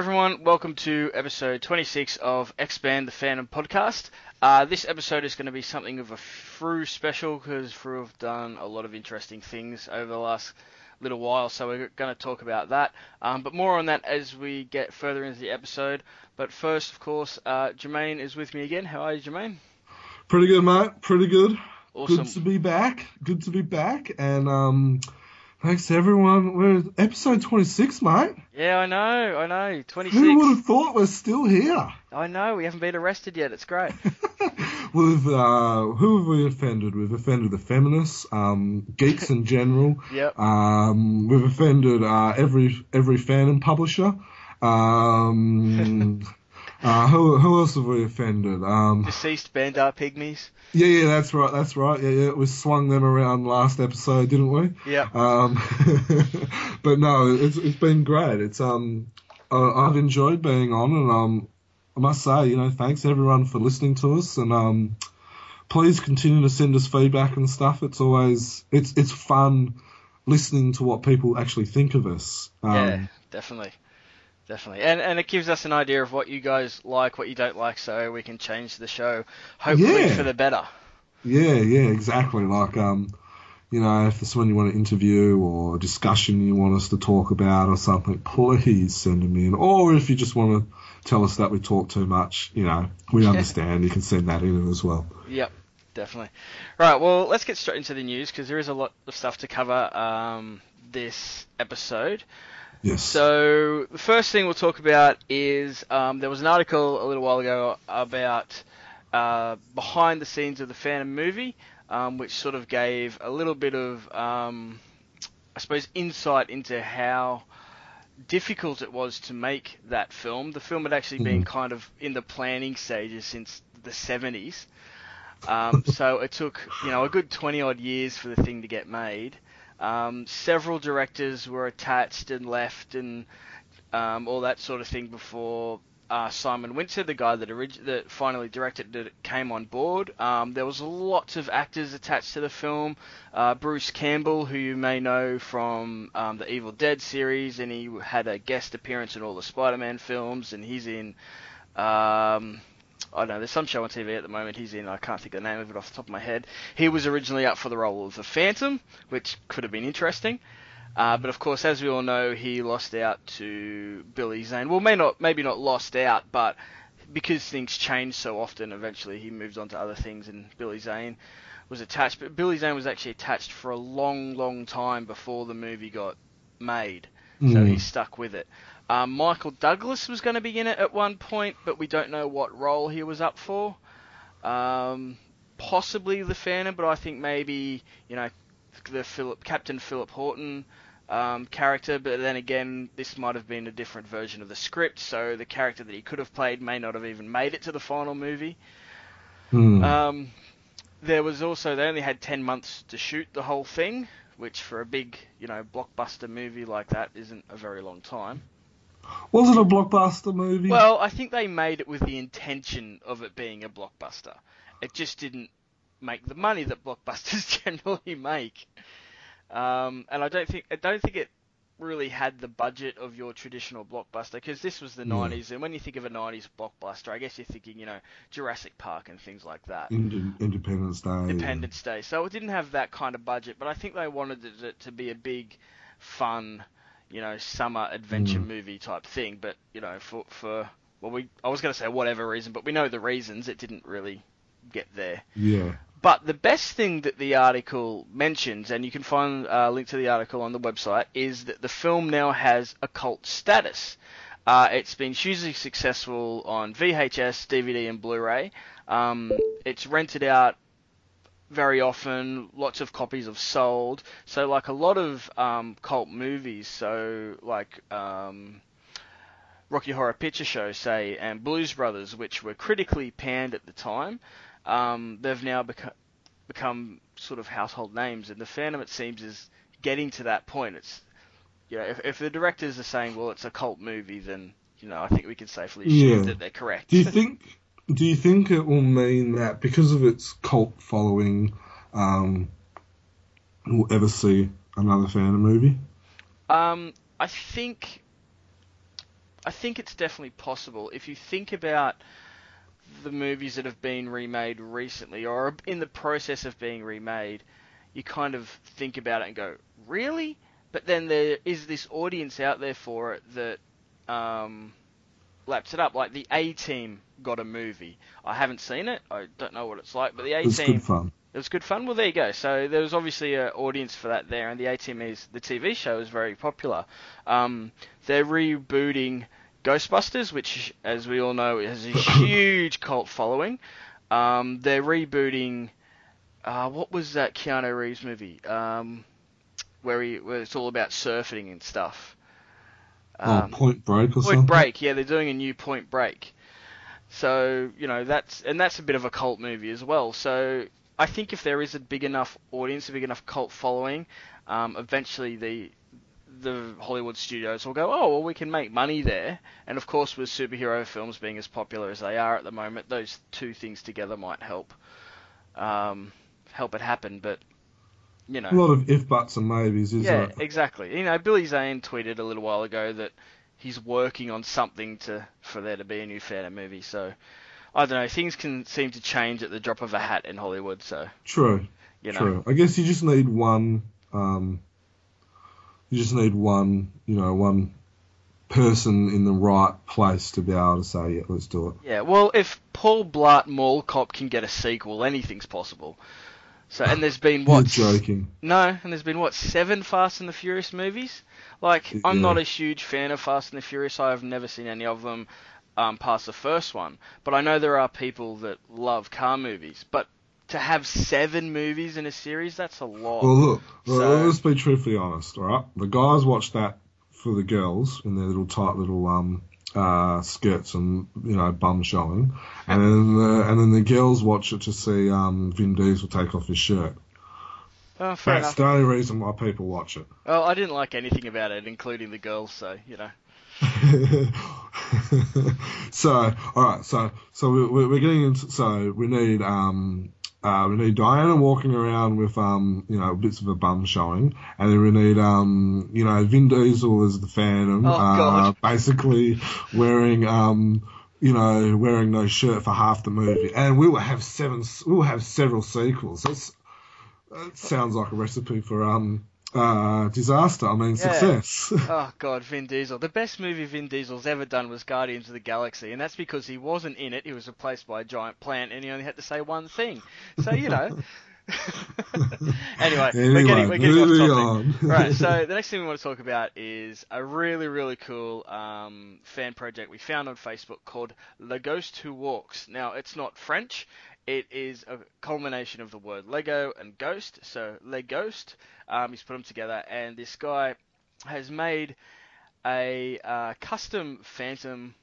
Everyone, welcome to episode 26 of Expand the Fandom podcast. Uh, this episode is going to be something of a Frew special because Frew have done a lot of interesting things over the last little while, so we're going to talk about that. Um, but more on that as we get further into the episode. But first, of course, uh, Jermaine is with me again. How are you, Jermaine? Pretty good, mate. Pretty good. Awesome. Good to be back. Good to be back. And um, thanks everyone. We're episode 26, mate. Yeah, I know, I know. 26. Who would have thought we're still here? I know, we haven't been arrested yet. It's great. We've uh, who have we offended? We've offended the feminists, um, geeks in general. Yep. Um, we've offended uh, every every fan and publisher. Um, uh, who who else have we offended? Um, Deceased Bandar Pygmies. yeah, yeah, that's right, that's right. Yeah, yeah, we swung them around last episode, didn't we? Yep. Um, but no, it's it's been great. It's um, uh, I've enjoyed being on, and um, I must say, you know, thanks everyone for listening to us, and um, please continue to send us feedback and stuff. It's always it's it's fun listening to what people actually think of us. Um, yeah, definitely. Definitely. And and it gives us an idea of what you guys like, what you don't like, so we can change the show, hopefully Yeah. for the better. Yeah, yeah, exactly. Like, um, you know, if there's someone you want to interview or a discussion you want us to talk about or something, please send them in. Or if you just want to tell us that we talk too much, you know, we understand. You can send that in as well. Yep, definitely. Right, well, let's get straight into the news because there is a lot of stuff to cover um, this episode. Yes. So the first thing we'll talk about is um, there was an article a little while ago about uh, behind the scenes of the Phantom movie, um, which sort of gave a little bit of, um, I suppose, insight into how difficult it was to make that film. The film had actually been kind of in the planning stages since the 70s. Um, so it took, you know, a good 20 odd years for the thing to get made. Um, several directors were attached and left and um, all that sort of thing before uh, Simon Wincer, the guy that, orig- that finally directed it, came on board. Um, there was lots of actors attached to the film. Uh, Bruce Campbell, who you may know from um, the Evil Dead series, and he had a guest appearance in all the Spider-Man films, and he's in. Um, I don't know, there's some show on TV at the moment he's in, I can't think of the name of it off the top of my head. He was originally up for the role of the Phantom, which could have been interesting. Uh, but of course, as we all know, he lost out to Billy Zane. Well, may not, maybe not lost out, but because things change so often, eventually he moved on to other things, and Billy Zane was attached. But Billy Zane was actually attached for a long, long time before the movie got made, so Mm. he stuck with it. Um, Michael Douglas was going to be in it at one point, but we don't know what role he was up for. Um, possibly the Phantom, but I think maybe you know the Philip Captain Philip Horton um, character. But then again, this might have been a different version of the script, so the character that he could have played may not have even made it to the final movie. Hmm. Um, there was also they only had ten months to shoot the whole thing, which for a big you know blockbuster movie like that isn't a very long time. Was it a blockbuster movie? Well, I think they made it with the intention of it being a blockbuster. It just didn't make the money that blockbusters generally make. Um, and I don't think I don't think it really had the budget of your traditional blockbuster because this was the Yeah. 90s and when you think of a 90s blockbuster I guess you're thinking you know Jurassic Park and things like that Inde- Independence Day. Independence Day so it didn't have that kind of budget but I think they wanted it to be a big fun you know summer adventure Mm. movie type thing but you know for for well we I was going to say whatever reason but we know the reasons it didn't really get there Yeah. but the best thing that the article mentions, and you can find a link to the article on the website, is that the film now has a cult status. Uh, it's been hugely successful on VHS, DVD, and Blu-ray. Um, it's rented out very often. Lots of copies have sold. So, like a lot of um, cult movies, so like um, Rocky Horror Picture Show, say, and Blues Brothers, which were critically panned at the time, um, they've now beco- become sort of household names. And the Phantom, it seems, is getting to that point. It's you know, if, if the directors are saying, well, it's a cult movie, then you know, I think we can safely assume Yeah. that they're correct. Do you think? Do you think it will mean that because of its cult following, um, we'll ever see another Phantom movie? Um, I think, I think it's definitely possible. If you think about the movies that have been remade recently or are in the process of being remade, you kind of think about it and go, really? But then there is this audience out there for it that um, laps it up. Like the A Team got a movie. I haven't seen it. I don't know what it's like, but the A Team. good fun. It was good fun. Well, there you go. So there was obviously an audience for that there, and the A Team is the TV show is very popular. Um, they're rebooting Ghostbusters, which, as we all know, has a huge cult following. Um, they're rebooting. Uh, what was that Keanu Reeves movie? Um, where he, where it's all about surfing and stuff. Oh, Point Break or Point something. Break, yeah, they're doing a new Point Break. So you know that's and that's a bit of a cult movie as well. So I think if there is a big enough audience, a big enough cult following, um, eventually the the Hollywood studios will go, oh well, we can make money there. And of course, with superhero films being as popular as they are at the moment, those two things together might help um, help it happen. But you know, A lot of if buts and maybes, isn't it? yeah, it? exactly. You know, Billy Zane tweeted a little while ago that he's working on something to for there to be a new Phantom movie. So I don't know. Things can seem to change at the drop of a hat in Hollywood. So True. you know, True. I guess you just need one. Um, you just need one. You know, one person in the right place to be able to say, "Yeah, let's do it." yeah. Well, if Paul Blart Mall Cop can get a sequel, anything's possible. So and there's been what? You're joking. No, and there's been what seven Fast and the Furious movies. Like I'm Yeah. not a huge fan of Fast and the Furious. I've never seen any of them um, past the first one, but I know there are people that love car movies. But to have seven movies in a series, that's a lot. Well, look, So- let's be truthfully honest, all right? The guys watch that for the girls in their little tight little um, uh, skirts and you know bum showing, and then the, and then the girls watch it to see um, Vin Diesel take off his shirt. oh, That's enough. the only reason why people watch it. Well, I didn't like anything about it, including the girls. So you know. so, all right, so so we, we're getting into so we need um uh, we need Diana walking around with um you know bits of a bum showing, and then we need um you know Vin Diesel as the Phantom, Oh, uh, basically wearing um you know wearing no shirt for half the movie, and we will have seven we will have several sequels. That's that sounds like a recipe for um uh disaster. I mean Yeah. success. Oh God, Vin Diesel. The best movie Vin Diesel's ever done was Guardians of the Galaxy, and that's because he wasn't in it. He was replaced by a giant plant, and he only had to say one thing. So you know. anyway, we're getting we're getting off topic. on. right. So the next thing we want to talk about is a really really cool um, fan project we found on Facebook called The Ghost Who Walks. Now it's not French. It is a culmination of the word Lego and ghost. So Le Ghost. Um, he's put them together, and this guy has made a uh, custom Phantom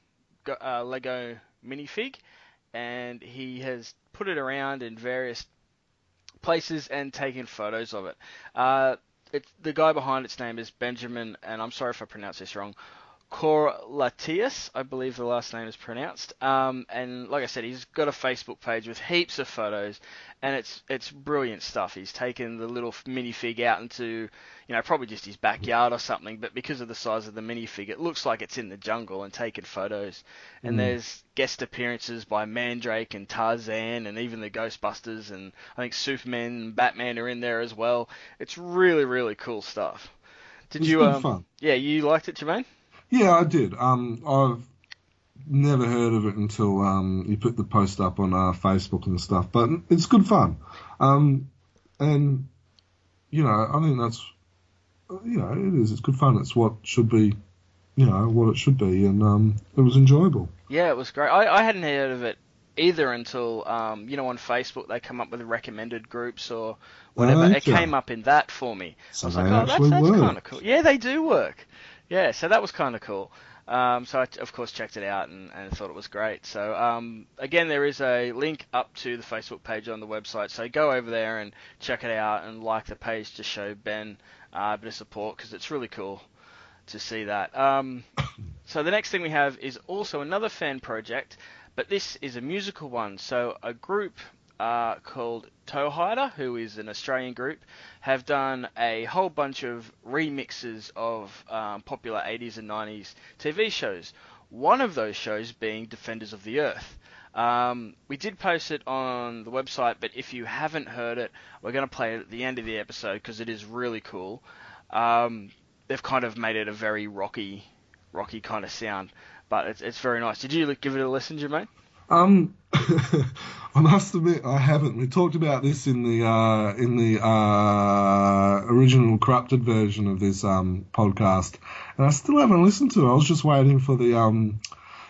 uh, Lego minifig, and he has put it around in various places and taken photos of it. Uh, the guy behind its name is Benjamin, and I'm sorry if I pronounce this wrong. Corlatius, I believe the last name is pronounced. Um, and like I said, he's got a Facebook page with heaps of photos, and it's it's brilliant stuff. He's taken the little minifig out into, you know, probably just his backyard or something, but because of the size of the minifig, it looks like it's in the jungle and taken photos. And Mm. there's guest appearances by Mandrake and Tarzan and even the Ghostbusters, and I think Superman and Batman are in there as well. It's really really cool stuff. Did It's you um, fun. Yeah, you liked it, Jermaine? Yeah, I did. Um, I've never heard of it until um, you put the post up on uh, Facebook and stuff, but it's good fun. Um, and you know, I think that's you know, it is. It's good fun. It's what should be, you know, what it should be, and um, it was enjoyable. Yeah, it was great. I, I hadn't heard of it either until um, you know on Facebook they come up with recommended groups or whatever. Oh, it came up in that for me. So I was they like, oh, that's, that's kind of cool. Yeah, they do work. Yeah, so that was kind of cool. Um, so I, of course, checked it out and, and thought it was great. So um, again, there is a link up to the Facebook page on the website. So go over there and check it out and like the page to show Ben uh, a bit of support because it's really cool to see that. Um, so the next thing we have is also another fan project, but this is a musical one. So a group uh, called Toehider, who is an Australian group, have done a whole bunch of remixes of um, popular 80s and 90s TV shows. One of those shows being Defenders of the Earth. Um, we did post it on the website, but if you haven't heard it, we're going to play it at the end of the episode because it is really cool. Um, they've kind of made it a very rocky, rocky kind of sound, but it's it's very nice. Did you give it a listen, Jermaine? Um, I must admit I haven't. We talked about this in the uh, in the uh, original corrupted version of this um, podcast, and I still haven't listened to it. I was just waiting for the um,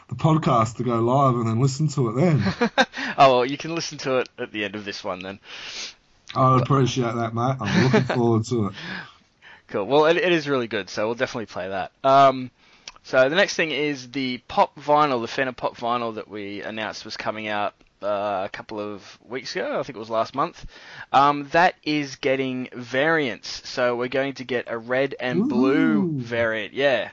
the podcast to go live and then listen to it then. oh well, you can listen to it at the end of this one then. I would appreciate that, mate. I'm looking forward to it. Cool. Well, it, it is really good, so we'll definitely play that. Um, so the next thing is the pop vinyl, the Phantom pop vinyl that we announced was coming out uh, a couple of weeks ago. I think it was last month. Um, that is getting variants. So we're going to get a red and Ooh. blue variant. Yeah,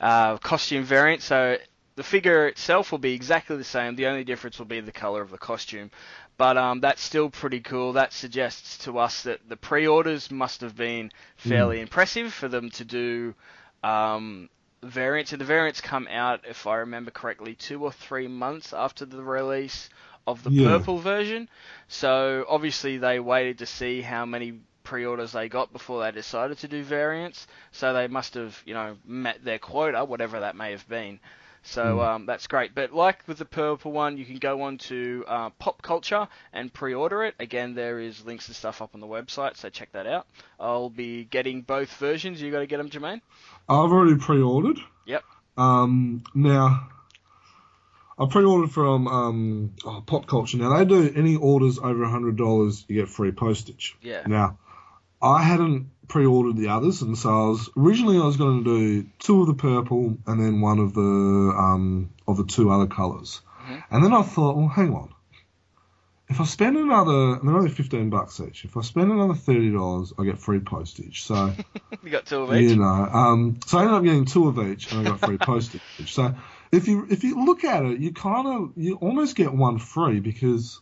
uh, costume variant. So the figure itself will be exactly the same. The only difference will be the color of the costume. But um, that's still pretty cool. That suggests to us that the pre-orders must have been fairly Mm. impressive for them to do um, variants. And the variants come out, if I remember correctly, two or three months after the release of the Yeah. purple version. So obviously they waited to see how many pre-orders they got before they decided to do variants. So they must have, you know, met their quota, whatever that may have been. So Mm. um, that's great. But like with the purple one, you can go on to uh, Pop Culture and pre-order it. Again, there is links and stuff up on the website, so check that out. I'll be getting both versions. You got to get them, Jermaine. I've already pre-ordered. Yep. Um, now, I pre-ordered from um, oh, Pop Culture. Now they do any orders over hundred dollars, you get free postage. Yeah. Now, I hadn't pre-ordered the others, and so I was originally I was going to do two of the purple and then one of the um, of the two other colors. Mhm. And then I thought, well, hang on. If I spend another, they're only fifteen bucks each. If I spend another thirty dollars, I get free postage. So you got two of each. you know, um, so I ended up getting two of each, and I got free postage. So if you if you look at it, you kind of you almost get one free because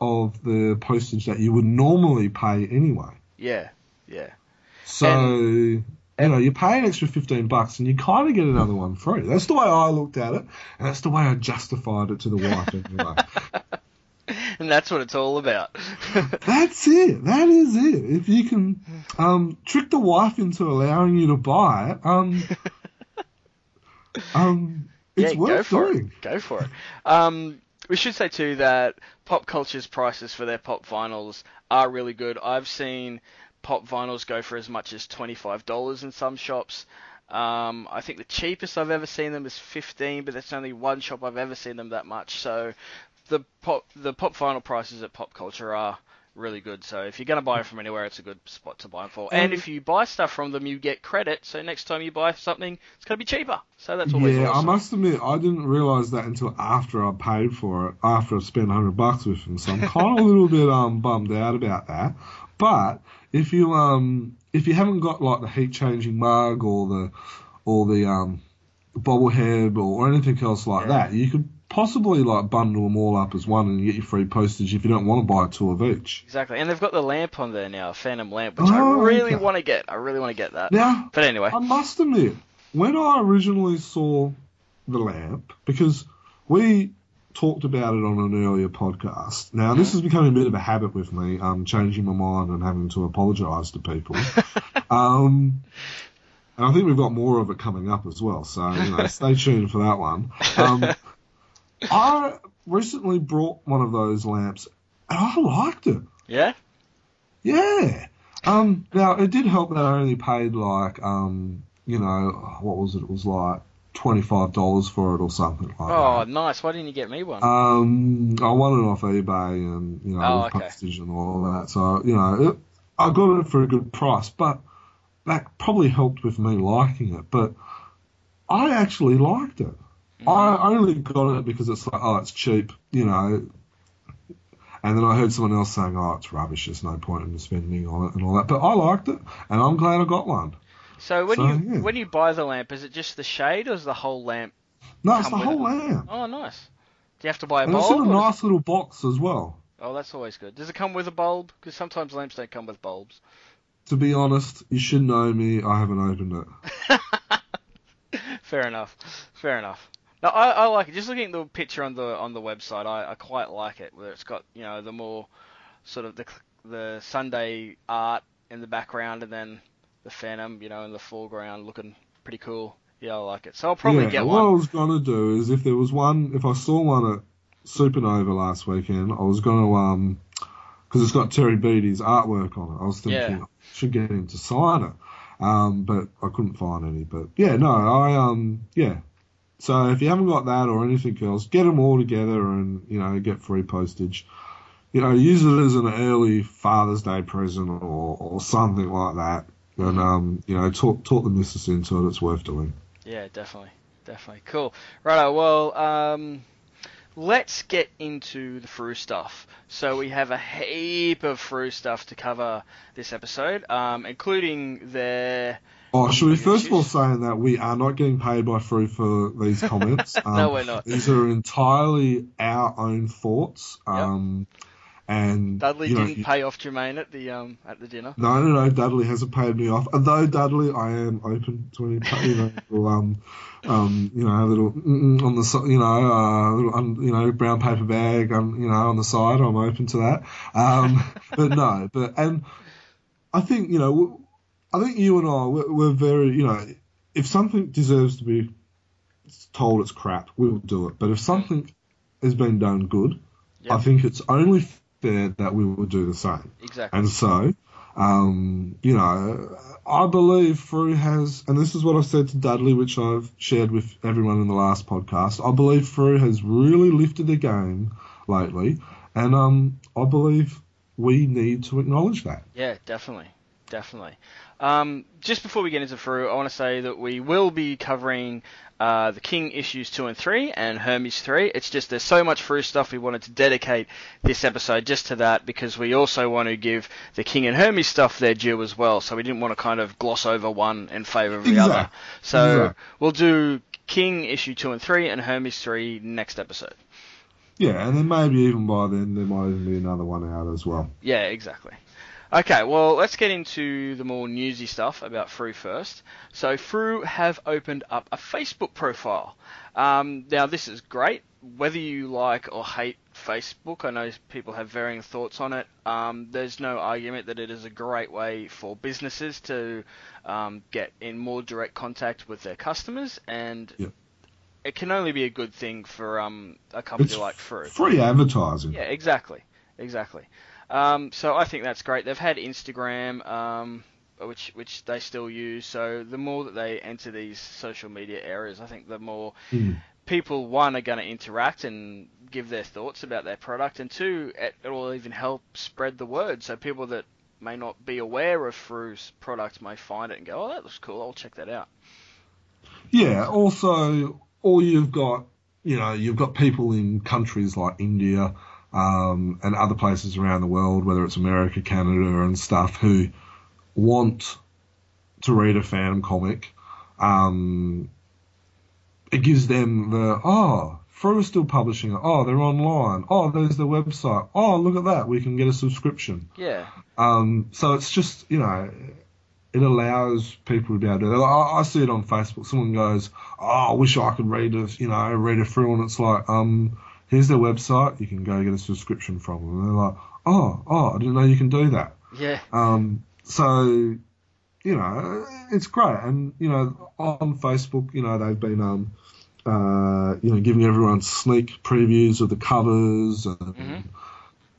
of the postage that you would normally pay anyway. Yeah. Yeah. So you know, you pay an extra fifteen bucks, and you kind of get another one free. That's the way I looked at it, and that's the way I justified it to the wife anyway. And that's what it's all about. That's it. That is it. If you can um, trick the wife into allowing you to buy it, um, um, it's yeah, worth go for doing. it. Go for it. Um, we should say too that pop culture's prices for their pop vinyls are really good. I've seen pop vinyls go for as much as twenty five dollars in some shops. Um, I think the cheapest I've ever seen them is fifteen, but that's only one shop I've ever seen them that much. So the pop the pop vinyl prices at pop culture are really good. So if you're going to buy it from anywhere, it's a good spot to buy them for. And Um, if you buy stuff from them, you get credit. So next time you buy something, it's going to be cheaper. So that's always Yeah, awesome. I must admit, I didn't realise that until after I paid for it, after I spent hundred bucks with them. So I'm kind of a little bit um bummed out about that. But if you um if you haven't got like the heat changing mug or the or the um bobblehead or, or anything else like Yeah. that, you could possibly like bundle them all up as one and get your free postage if you don't want to buy two of each. Exactly, and they've got the lamp on there now, a Phantom lamp, which I Oh, really okay. want to get. I really want to get that. Now, But anyway, I must admit, when I originally saw the lamp, because we talked about it on an earlier podcast. Now, this is becoming a bit of a habit with me, um, changing my mind and having to apologise to people. um, and I think we've got more of it coming up as well, so you know, stay tuned for that one. Um, I recently brought one of those lamps, and I liked it. yeah, Yeah. Um, now it did help that I only paid like um, you know, what was it? It was like twenty five dollars for it or something like Oh, that. Oh, nice. Why didn't you get me one? Um, I won it off eBay and you know Oh, with okay. postage and all that. So you know, it, I got it for a good price, but that probably helped with me liking it. But I actually liked it. Mm-hmm. I only got it because it's like, oh, it's cheap, you know. And then I heard someone else saying, oh, it's rubbish, there's no point in spending on it and all that. But I liked it, and I'm glad I got one. so when so, you yeah. when you buy the lamp, is it just the shade or is the whole lamp? No, it's the whole it. lamp. Oh, nice. Do you have to buy a And it's in a nice little box as well. Oh, that's always good. Does it come with a bulb? Because sometimes lamps don't come with bulbs. To be honest, you should know me, I haven't opened it. Fair enough. Fair enough. No, I, I like it. Just looking at the picture on the on the website, I, I quite like it. Where it's got you know the more sort of the the Sunday art in the background, and then the Phantom, you know, in the foreground, looking pretty cool. Yeah, I like it. So I'll probably yeah, get what one. What I was gonna do is if there was one, if I saw one at Supernova last weekend, I was gonna um, because it's got Terry Beatty's artwork on it. I was thinking Yeah. I should get him to sign it, um, but I couldn't find any. But yeah, no, I um, yeah. So if you haven't got that or anything else, get them all together and you know get free postage. You know, use it as an early Father's Day present or, or something like that. And um, you know, talk talk the missus into it. It's worth doing. Yeah, definitely, definitely. Cool. Righto. Well, um, let's get into the Frew stuff. So we have a heap of Frew stuff to cover this episode, um, including their. Oh, should we first of all say that we are not getting paid by Frew for these comments? Um, No, we're not. These are entirely our own thoughts. Um, and Dudley you know, didn't pay off Jermaine at the um at the dinner. No, no, no. Dudley hasn't paid me off. Although Dudley, I am open to any pay. You know, little, um, um, you know, a little on the you know, uh, little, um, you know, brown paper bag, um, you know, on the side. I'm open to that. Um, but no, but and I think you know, I think you and I we're, we're very, you know, if something deserves to be told it's crap, we'll do it. But if something has been done good, I think it's only fair that we will do the same. Exactly. And so, um, you know, I believe Frew has, and this is what I've said to Dudley, which I've shared with everyone in the last podcast. I believe Frew has really lifted the game lately, and um, I believe we need to acknowledge that. Yeah, definitely, definitely. Um, just before we get into Frew, I want to say that we will be covering uh, the King issues two and three and Hermes three. It's just there's so much Frew stuff we wanted to dedicate this episode just to that because we also want to give the King and Hermes stuff their due as well. So we didn't want to kind of gloss over one in favour of the Exact- other. So exact. we'll do King issue two and three and Hermes three next episode. Yeah, and then maybe even by then there might even be another one out as well. Yeah, exactly. Okay, well, let's get into the more newsy stuff about Frew first. So, Frew have opened up a Facebook profile. Um, now, this is great. Whether you like or hate Facebook, I know people have varying thoughts on it. Um, there's no argument that it is a great way for businesses to um, get in more direct contact with their customers, and it can only be a good thing for um, a company It's like Frew. Free advertising. Yeah, exactly, exactly. Um, so I think that's great. They've had Instagram, um, which which they still use. So the more that they enter these social media areas, I think the more Mm. people one are going to interact and give their thoughts about their product, and two, it, will even help spread the word. So people that may not be aware of Frew's product may find it and go, "Oh, that looks cool. I'll check that out." Yeah. Also, or you've got, you know, you've got people in countries like India um, and other places around the world, whether it's America, Canada, and stuff, who want to read a Phantom comic. Um, it gives them the oh, Frew is still publishing it. Oh, they're online. Oh, there's their website. Oh, look at that. We can get a subscription. Yeah, Um, so it's just, you know, it allows people to be able to. I, I see it on Facebook. Someone goes, "Oh, I wish I could read it, you know, read it through," and it's like, um, here's their website. You can go get a subscription from them. And they're like, "Oh, oh, I didn't know you can do that." yeah, Um, so, you know, it's great. And, you know, on Facebook, you know, they've been, um, uh, you know, giving everyone sneak previews of the covers and, Mhm.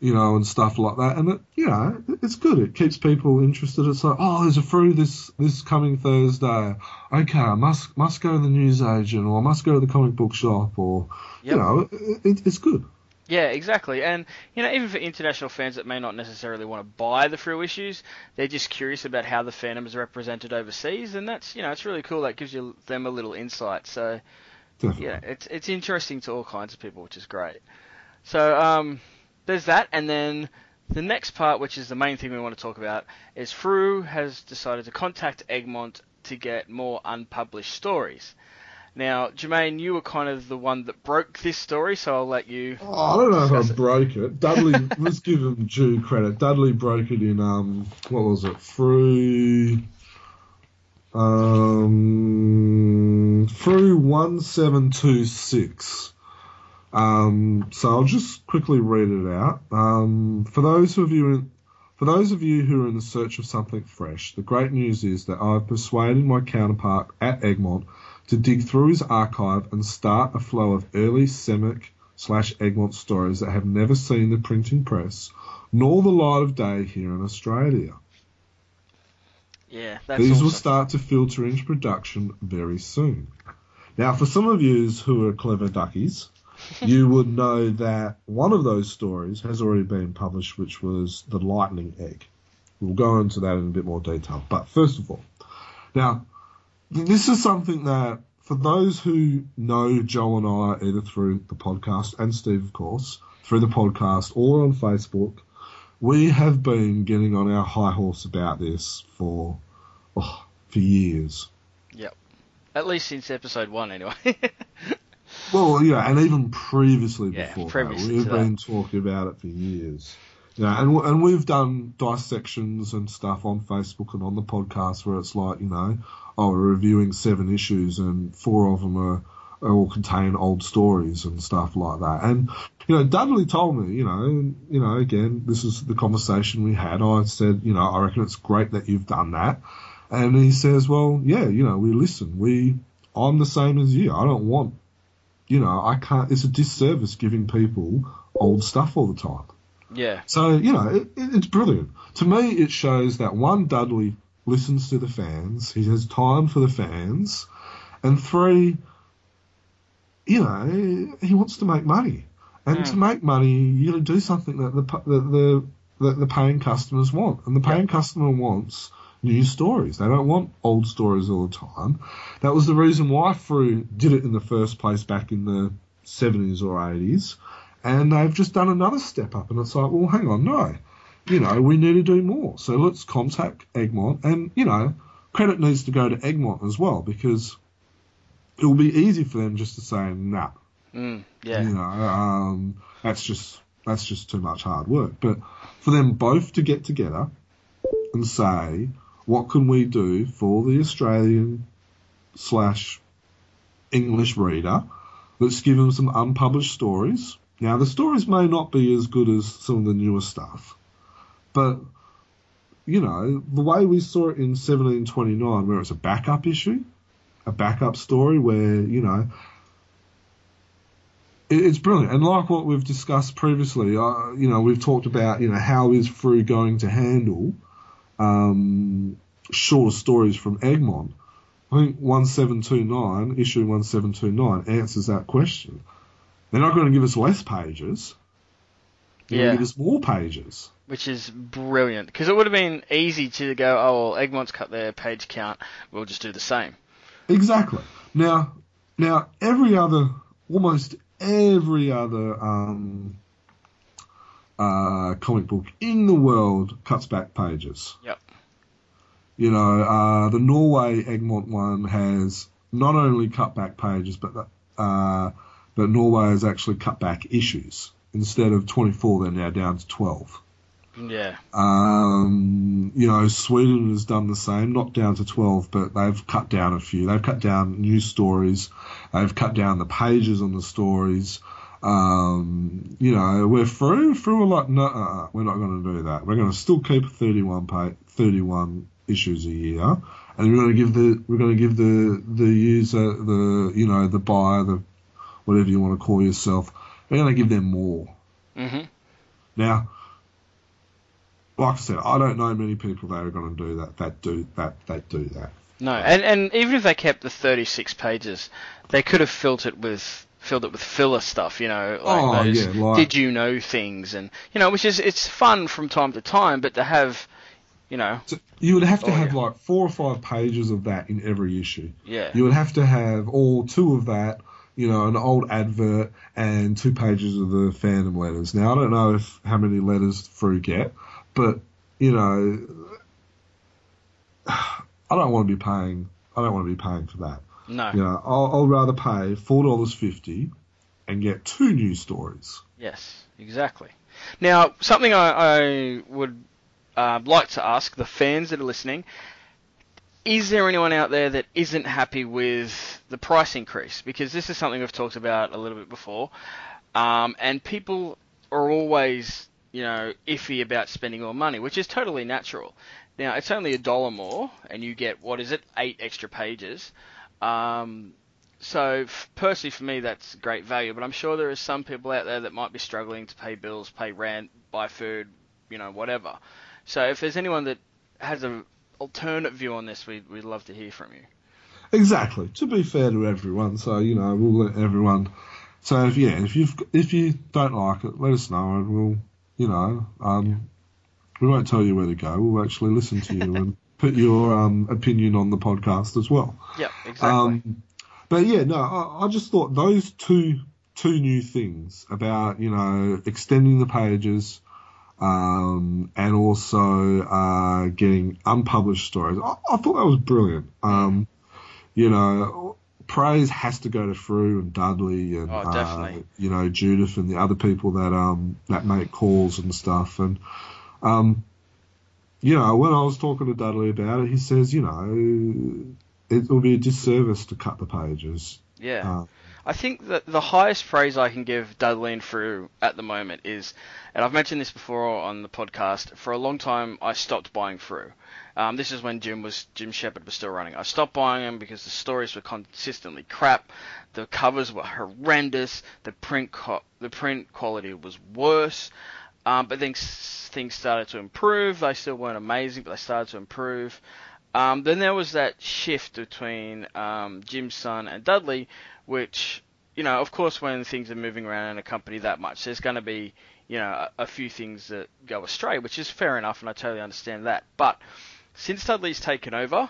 You know, and stuff like that. And, it, you know, it's good. It keeps people interested. It's like, oh, there's a through this, this coming Thursday. Okay, I must, must go to the newsagent or I must go to the comic book shop or, Yep. you know, it, it, it's good. Yeah, exactly. And you know, even for international fans that may not necessarily want to buy the Frew issues, they're just curious about how the Phantom is represented overseas, and that's you know, it's really cool. That gives you them a little insight. So Definitely. yeah, it's it's interesting to all kinds of people, which is great. So um, there's that, and then the next part, which is the main thing we want to talk about, is Frew has decided to contact Egmont to get more unpublished stories. Now, Jermaine, you were kind of the one that broke this story, so I'll let you. Oh, I don't know if I it. broke it. Dudley, let's give him due credit. Dudley broke it in um, what was it? Frew, um, Frew 1726. Um, so I'll just quickly read it out. Um, for those of you in, for those of you who are in the search of something fresh, the great news is that I've persuaded my counterpart at Egmont to dig through his archive and start a flow of early Semic slash Egmont stories that have never seen the printing press nor the light of day here in Australia. Yeah, that's These awesome. will start to filter into production very soon. Now, for some of you who are clever duckies, you would know that one of those stories has already been published, which was The Lightning Egg. We'll go into that in a bit more detail. But first of all, now, this is something that, for those who know Joe and I, either through the podcast and Steve, of course, through the podcast or on Facebook, we have been getting on our high horse about this for oh, for years. Yep. At least since episode one, anyway. Well, yeah, and even previously Yeah, before previously that, we've been talking about it for years. Yeah, and and we've done dissections and stuff on Facebook and on the podcast where it's like, you know, oh, we're reviewing seven issues and four of them are, are all contain old stories and stuff like that. And you know, Dudley told me, you know, you know, again, this is the conversation we had. I said, you know, I reckon it's great that you've done that. And he says, well, yeah, you know, we listen. We, I'm the same as you. I don't want you know, I can't. It's a disservice giving people old stuff all the time. yeah, So you know, it, it, it's brilliant. To me, it shows that one, Dudley listens to the fans. He has time for the fans, and three, you know, he wants to make money. And Mm. to make money, you to do something that the that the that the paying customers want, and the paying customer wants new stories. They don't want old stories all the time. That was the reason why Frew did it in the first place back in the 70s or 80s. And they've just done another step up. And it's like, well, hang on, no. You know, we need to do more. So let's contact Egmont. And, you know, credit needs to go to Egmont as well because it will be easy for them just to say, nah. mm, yeah, You know, um, that's just that's just too much hard work. But for them both to get together and say, what can we do for the Australian slash English reader? Let's give some unpublished stories. Now, the stories may not be as good as some of the newer stuff, but you know, the way we saw it in 1729, where it's a backup issue, a backup story where, you know, it's brilliant. And like what we've discussed previously, uh, you know, we've talked about, you know, how is Frew going to handle um, shorter stories from Egmont? I think 1729, issue 1729, answers that question. They're not going to give us less pages. They're Yeah. going to give us more pages. which is brilliant because it would have been easy to go, oh, well, Egmont's cut their page count, we'll just do the same. Exactly. Now, now every other, almost every other um, uh, comic book in the world cuts back pages. Yep. You know, uh, the Norway Egmont one has not only cut back pages, but uh, but Norway has actually cut back issues. Instead of 24, they're now down to 12. Yeah, Um, you know, Sweden has done the same, not down to 12, but they've cut down a few. They've cut down news stories. They've cut down the pages on the stories. Um, you know, we're through, through a lot. No, uh, we're not going to do that. We're going to still keep 31 pay, 31 issues a year. And we're going to give the, we're going to give the, the user, the, you know, the buyer, the, whatever you want to call yourself, we're going to give them more. hmm Now, like I said, I don't know many people that are going to do that. That do that. That do that. No, and and even if they kept the 36 pages, they could have filled it with filled it with filler stuff, you know, like Oh, those yeah, like- did you know things and you know, which is it's fun from time to time, but to have, you know, So you would have to Oh, have yeah. like four or five pages of that in every issue. yeah, You would have to have all two of that. You know, an old advert and two pages of the fandom letters. Now I don't know if how many letters Frew get, but you know, I don't want to be paying. I don't want to be paying for that. No, You know, I'll, I'll rather pay four dollars fifty and get two news stories. yes, exactly. Now, something I, I would uh, like to ask the fans that are listening: is there anyone out there that isn't happy with the price increase? Because this is something we've talked about a little bit before, um, and people are always, you know, iffy about spending more money, which is totally natural. Now it's only a dollar more, and you get what is it, eight extra pages. Um, so f- personally, for me, that's great value. But I'm sure there are some people out there that might be struggling to pay bills, pay rent, buy food, you know, whatever. So if there's anyone that has an alternate view on this, we'd, we'd love to hear from you. Exactly. To be fair to everyone, so you know we'll let everyone. So if yeah, if you if you don't like it, let us know, and we'll you know um, we won't tell you where to go. We'll actually listen to you and put your um, opinion on the podcast as well. Yep, exactly. Um, but yeah, no, I, I just thought those two two new things about you know extending the pages um, and also uh, getting unpublished stories. I, I, thought that was brilliant. Um, you know, praise has to go to Frew and Dudley and Oh, uh, you know Judith and the other people that um that make calls and stuff and um you know when I was talking to Dudley about it, he says you know it will be a disservice to cut the pages. yeah. Uh, I think that the highest praise I can give Dudley and Frew at the moment is, and I've mentioned this before on the podcast. For a long time, I stopped buying Frew. Um, this is when Jim was Jim Shepherd was still running. I stopped buying them because the stories were consistently crap. The covers were horrendous. The print co- the print quality was worse. Um, but then things started to improve. They still weren't amazing, but they started to improve. Um, then there was that shift between um, Jim's son and Dudley, which, you know, of course, when things are moving around in a company that much, there's going to be, you know, a, a few things that go astray, which is fair enough, and I totally understand that. But since Dudley's taken over,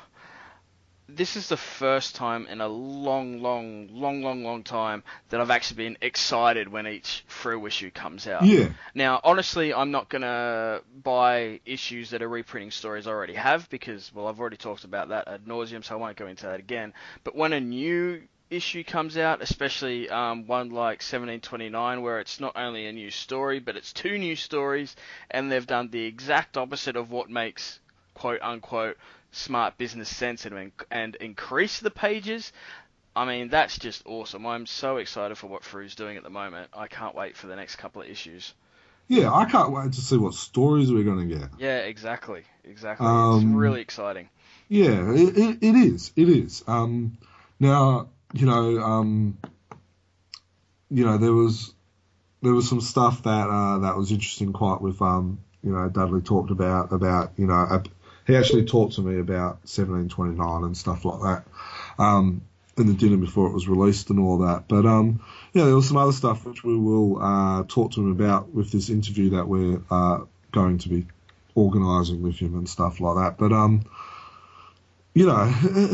this is the first time in a long, long, long, long, long time that I've actually been excited when each Frew issue comes out. yeah, Now, honestly, I'm not going to buy issues that are reprinting stories I already have because, well, I've already talked about that ad nauseum, so I won't go into that again. But when a new issue comes out, especially um, one like 1729, where it's not only a new story, but it's two new stories, and they've done the exact opposite of what makes quote unquote smart business sense and, and increase the pages. I mean, that's just awesome. I'm so excited for what Frew's doing at the moment. I can't wait for the next couple of issues. yeah. I can't wait to see what stories we're going to get. Yeah, exactly, exactly. Um, it's really exciting. Yeah, it, it, it is. It is. Um, now, you know, um, you know, there was there was some stuff that uh, that was interesting. Quite with um, you know, Dudley talked about about you know, he actually talked to me about 1729 and stuff like that. Um, in the dinner before it was released and all that. But um, yeah, there was some other stuff which we will uh, talk to him about with this interview that we're uh, going to be organising with him and stuff like that. But um, you know,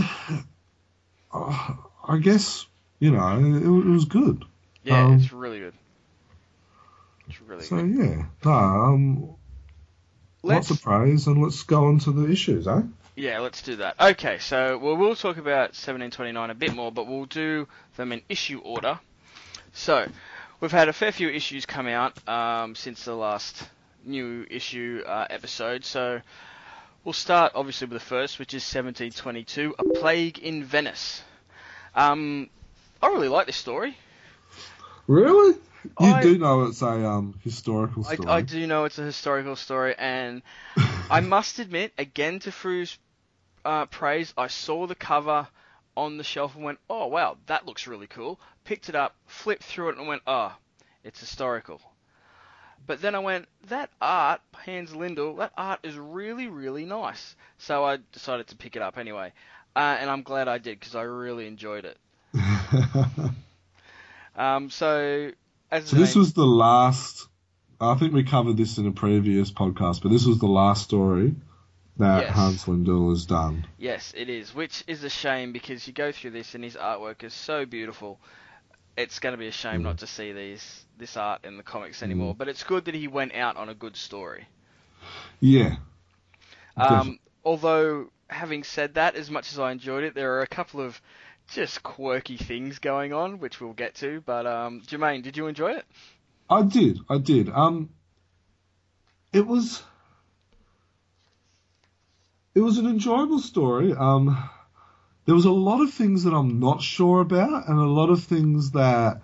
uh, I guess you know it, it was good. Yeah, um, it's really good. It's really good. So good. yeah, no, um, Let's lots of praise, and let's go on to the issues, eh? yeah, let's do that. Okay, so well, we'll talk about 1729 a bit more, but we'll do them in issue order. So we've had a fair few issues come out um, since the last new issue uh, episode. So we'll start obviously with the first, which is 1722, A Plague in Venice. Um, I really like this story. Really? You I- do know it's a um historical story. I do know it's a historical story, and I must admit, again to Frew's uh, praise, I saw the cover on the shelf and went, "Oh wow, that looks really cool." Picked it up, flipped through it, and went, "Ah, it's historical." But then I went, "That art, Hans Lindahl, that art is really, really nice." So I decided to pick it up anyway, uh, and I'm glad I did because I really enjoyed it. Um, so so this was the last. I think we covered this in a previous podcast, but this was the last story that Yes. Hans Lindahl has done. Yes, it is, which is a shame because you go through this and his artwork is so beautiful. It's going to be a shame Mm. not to see these this art in the comics anymore. But it's good that he went out on a good story. Yeah. Um, although, having said that, as much as I enjoyed it, there are a couple of just quirky things going on, which we'll get to. But um, Jermaine, did you enjoy it? I did. I did. Um, it was. it was an enjoyable story. Um, there was a lot of things that I'm not sure about, and a lot of things that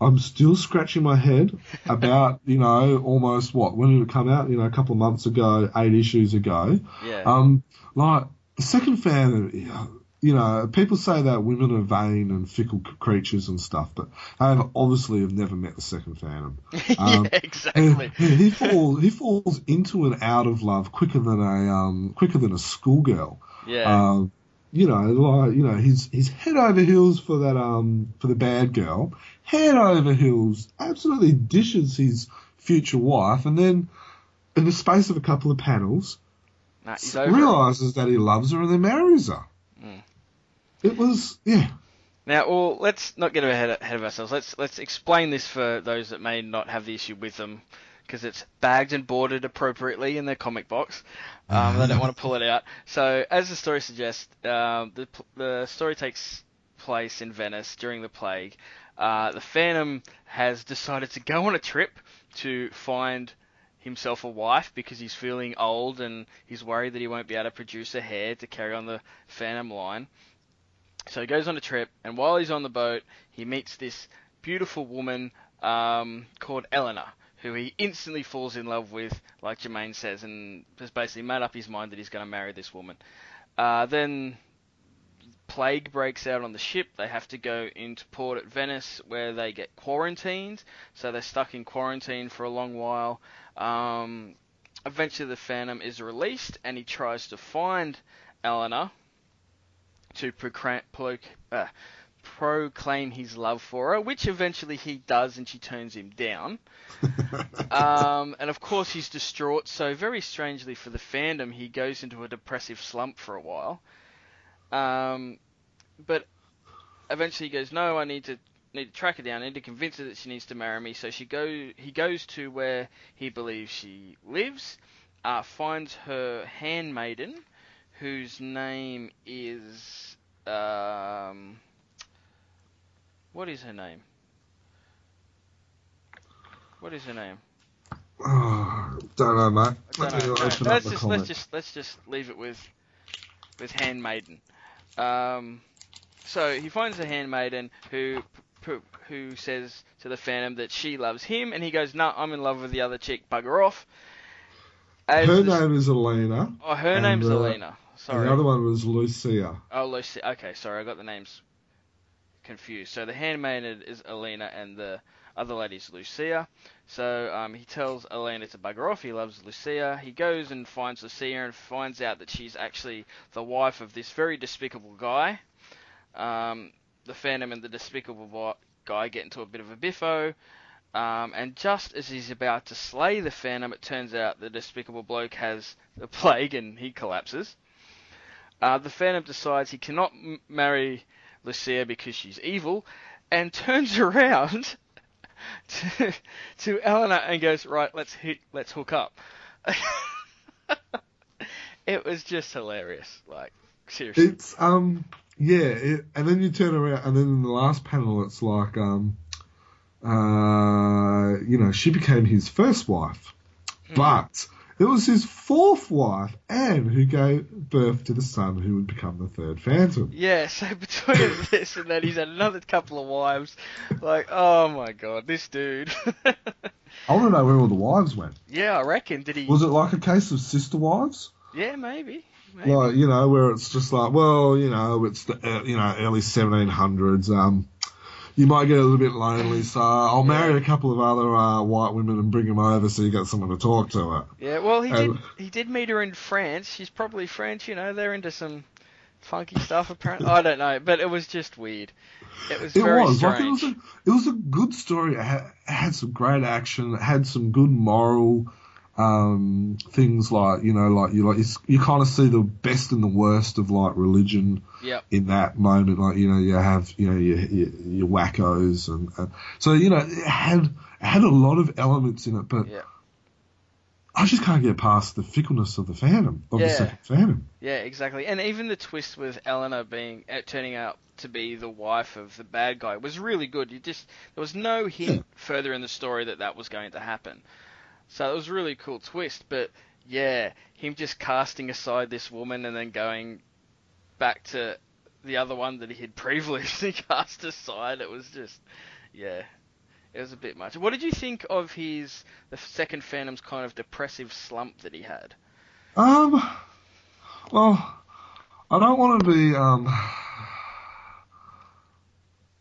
I'm still scratching my head about. you know, almost what when did it come out? You know, a couple of months ago, eight issues ago. Yeah. Um, like the second fan, you know, people say that women are vain and fickle creatures and stuff, but I have obviously have never met the second Phantom. Um, yeah, exactly. he falls he falls into and out of love quicker than a um quicker than a schoolgirl. Yeah. Um, you know, like you know, he's he's head over heels for that um for the bad girl, head over heels, absolutely dishes his future wife, and then in the space of a couple of panels, nah, realizes that he loves her and then marries her. It was yeah. Now, well, let's not get ahead, ahead of ourselves. Let's let's explain this for those that may not have the issue with them because it's bagged and boarded appropriately in their comic box. Um, they don't want to pull it out. So, as the story suggests, um, the the story takes place in Venice during the plague. Uh, the Phantom has decided to go on a trip to find himself a wife because he's feeling old and he's worried that he won't be able to produce a heir to carry on the Phantom line. So he goes on a trip, and while he's on the boat, he meets this beautiful woman um, called Eleanor, who he instantly falls in love with, like Jermaine says, and has basically made up his mind that he's going to marry this woman. Uh, then plague breaks out on the ship. They have to go into port at Venice where they get quarantined. So they're stuck in quarantine for a long while. Um, eventually, the Phantom is released and he tries to find Eleanor to proclaim, uh, proclaim his love for her, which eventually he does, and she turns him down. um, and of course, he's distraught. So very strangely for the Phantom, he goes into a depressive slump for a while. Um, but eventually, he goes, "No, I need to." Need to track her down. I need to convince her that she needs to marry me. So she go. He goes to where he believes she lives, uh, finds her handmaiden, whose name is um, what is her name? What is her name? Oh, don't know, mate. Don't know. No, let's just let's just let's just leave it with with handmaiden. Um, so he finds a handmaiden who who says to the Phantom that she loves him, and he goes, "No, nah, I'm in love with the other chick. Bugger off." As her name is Elena. Oh, her name's uh, Elena. Sorry. the other one was Lucia. Oh, Lucia. Okay, sorry, I got the names confused. So the handmaiden is Elena, and the other lady's Lucia. So um, he tells Elena to bugger off. He loves Lucia. He goes and finds Lucia and finds out that she's actually the wife of this very despicable guy. Um, the Phantom and the despicable guy get into a bit of a biffo. Um, and just as he's about to slay the Phantom, it turns out the despicable bloke has the plague and he collapses. Uh, the Phantom decides he cannot m- marry Lucia because she's evil, and turns around to, to Eleanor and goes, "Right, let's hit, let's hook up." it was just hilarious, like seriously. It's um yeah, it, and then you turn around, and then in the last panel, it's like um uh you know she became his first wife, mm. but it was his fourth wife, Anne, who gave birth to the son who would become the third Phantom. Yeah, so between this and that, he's had another couple of wives. Like, oh my god, this dude. I want to know where all the wives went. Yeah, I reckon. Did he? Was it like a case of sister wives? Yeah, maybe. maybe. Like you know, where it's just like, well, you know, it's the uh, you know early 1700s. Um, you might get a little bit lonely. So I'll marry a couple of other uh, white women and bring them over so you get someone to talk to. It. Yeah, well, he and, did. He did meet her in France. She's probably French. You know, they're into some funky stuff. Apparently, I don't know, but it was just weird. It was. It was strange. like it was a it was a good story. It had, it had some great action. It had some good moral um, things like you know like you like you, you kind of see the best and the worst of like religion yep. in that moment like you know you have you know your your, your wackos and, and, so you know it had it had a lot of elements in it but yep. I just can't get past the fickleness of the Phantom of yeah. the second Phantom. Yeah, exactly. And even the twist with Eleanor being uh, turning out to be the wife of the bad guy was really good. You just there was no hint yeah. further in the story that that was going to happen. So it was a really cool twist, but yeah, him just casting aside this woman and then going back to the other one that he had previously cast aside. It was just, yeah, it was a bit much. What did you think of his the second Phantom's kind of depressive slump that he had? Um, well, I don't want to be um, I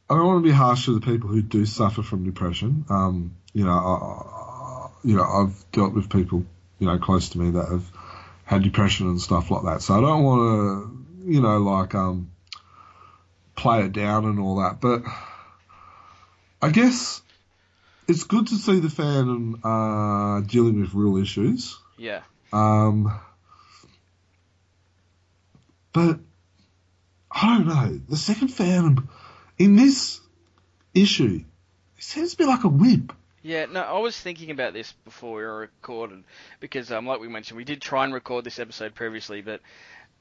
don't want to be harsh to the people who do suffer from depression. Um, you know, I, you know, I've dealt with people, you know, close to me that have had depression and stuff like that. So I don't want to, you know, like um, play it down and all that. But I guess it's good to see the fan uh, dealing with real issues. Yeah. Um, but I don't know. The second fan in this issue, it seems to be like a whip. Yeah, no, I was thinking about this before we were recording because, um, like we mentioned, we did try and record this episode previously, but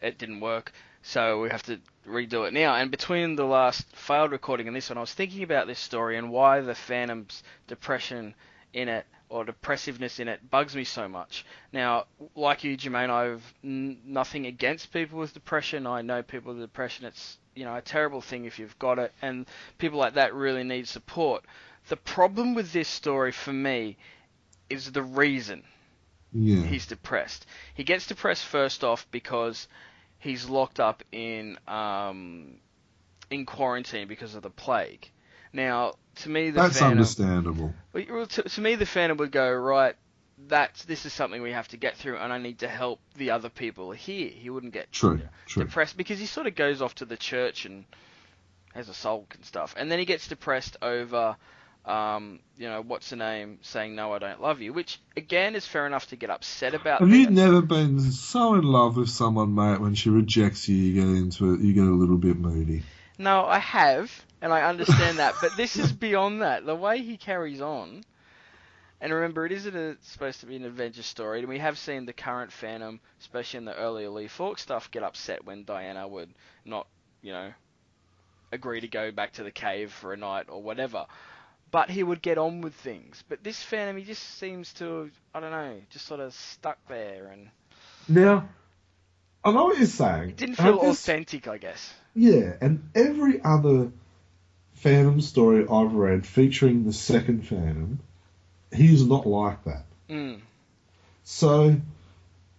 it didn't work, so we have to redo it now. And between the last failed recording and this one, I was thinking about this story and why the Phantom's depression in it or depressiveness in it bugs me so much. Now, like you, Jermaine, I've n- nothing against people with depression. I know people with depression. It's you know a terrible thing if you've got it, and people like that really need support. The problem with this story for me is the reason Yeah. he's depressed. He gets depressed first off because he's locked up in um, in quarantine because of the plague. Now, to me, the That's Phantom, understandable. well, to, to me, the Phantom would go right. That's this is something we have to get through, and I need to help the other people here. He wouldn't get True, true. depressed because he sort of goes off to the church and has a sulk and stuff, and then he gets depressed over, um, you know, what's the name saying no, I don't love you, which again is fair enough to get upset about. Have you never been so in love with someone, mate? When she rejects you, you get into it. You get a little bit moody. No, I have, and I understand that, but this is beyond that. The way he carries on, and remember, it isn't a, supposed to be an adventure story, and we have seen the current Phantom, especially in the earlier Lee Falk stuff, get upset when Diana would not, you know, agree to go back to the cave for a night or whatever. But he would get on with things. But this Phantom, he just seems to, I don't know, just sort of stuck there, and Now, I know what you're saying. it didn't I feel guess- authentic, I guess. Yeah, and every other Phantom story I've read featuring the second Phantom, he's not like that. Mm. So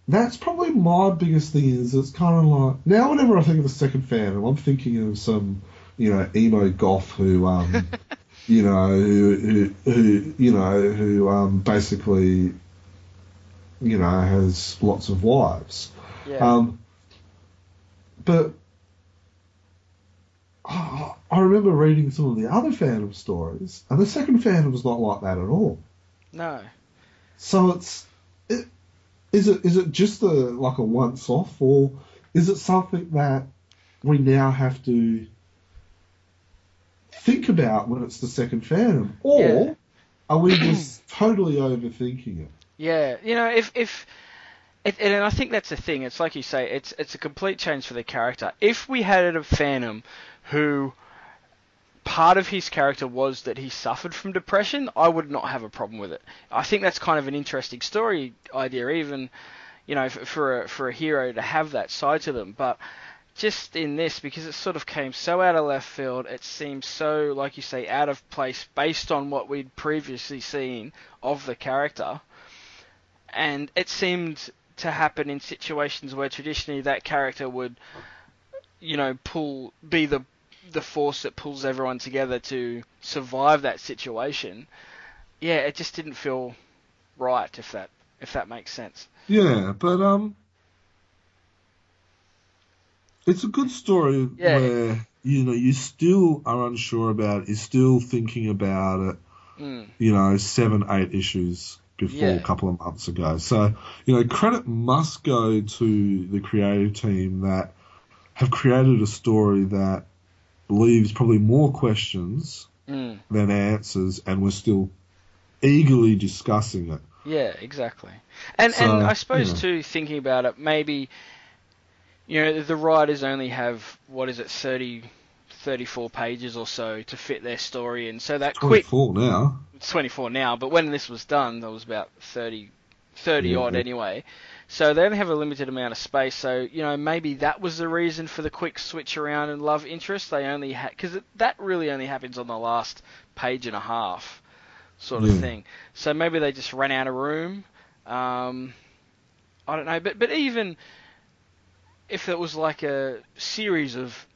that's probably my biggest thing is it's kind of like now whenever I think of the second Phantom, I'm thinking of some you know emo goth who um you know who who, who you know who um basically you know has lots of wives. Yeah. Um, but I I remember reading some of the other Phantom stories, and the second Phantom's not like that at all. no. So it's it, is it is it just a like a once off, or is it something that we now have to think about when it's the second Phantom, or Yeah. are we just totally overthinking it? Yeah, you know, if if it, and I think that's the thing. It's like you say, it's it's a complete change for the character. If we had a Phantom who part of his character was that he suffered from depression, I would not have a problem with it. I think that's kind of an interesting story idea, even you know, for, for a for a hero to have that side to them. But just in this, because it sort of came so out of left field, it seems so, like you say, out of place based on what we'd previously seen of the character and it seemed to happen in situations where traditionally that character would, you know, pull be the the force that pulls everyone together to survive that situation. Yeah, it just didn't feel right if that if that makes sense. Yeah, but um, it's a good story Yeah. where you know you still are unsure about it, you're still thinking about it. Mm. You know, seven, eight issues before Yeah. a couple of months ago. So you know, credit must go to the creative team that have created a story that leaves probably more questions Mm. than answers, and we're still eagerly discussing it. Yeah, exactly. And So, and I suppose you know. too, thinking about it, maybe you know the writers only have what is it, 30, 34 pages or so to fit their story in. So that quick Twenty-four now. it's 24 now, but when this was done, there was about 30, thirty Yeah. odd anyway. So they only have a limited amount of space. So you know maybe that was the reason for the quick switch around and love interest. They only had because that really only happens on the last page and a half, sort of Yeah. thing. So maybe they just ran out of room. Um, I don't know, but but even if it was like a series of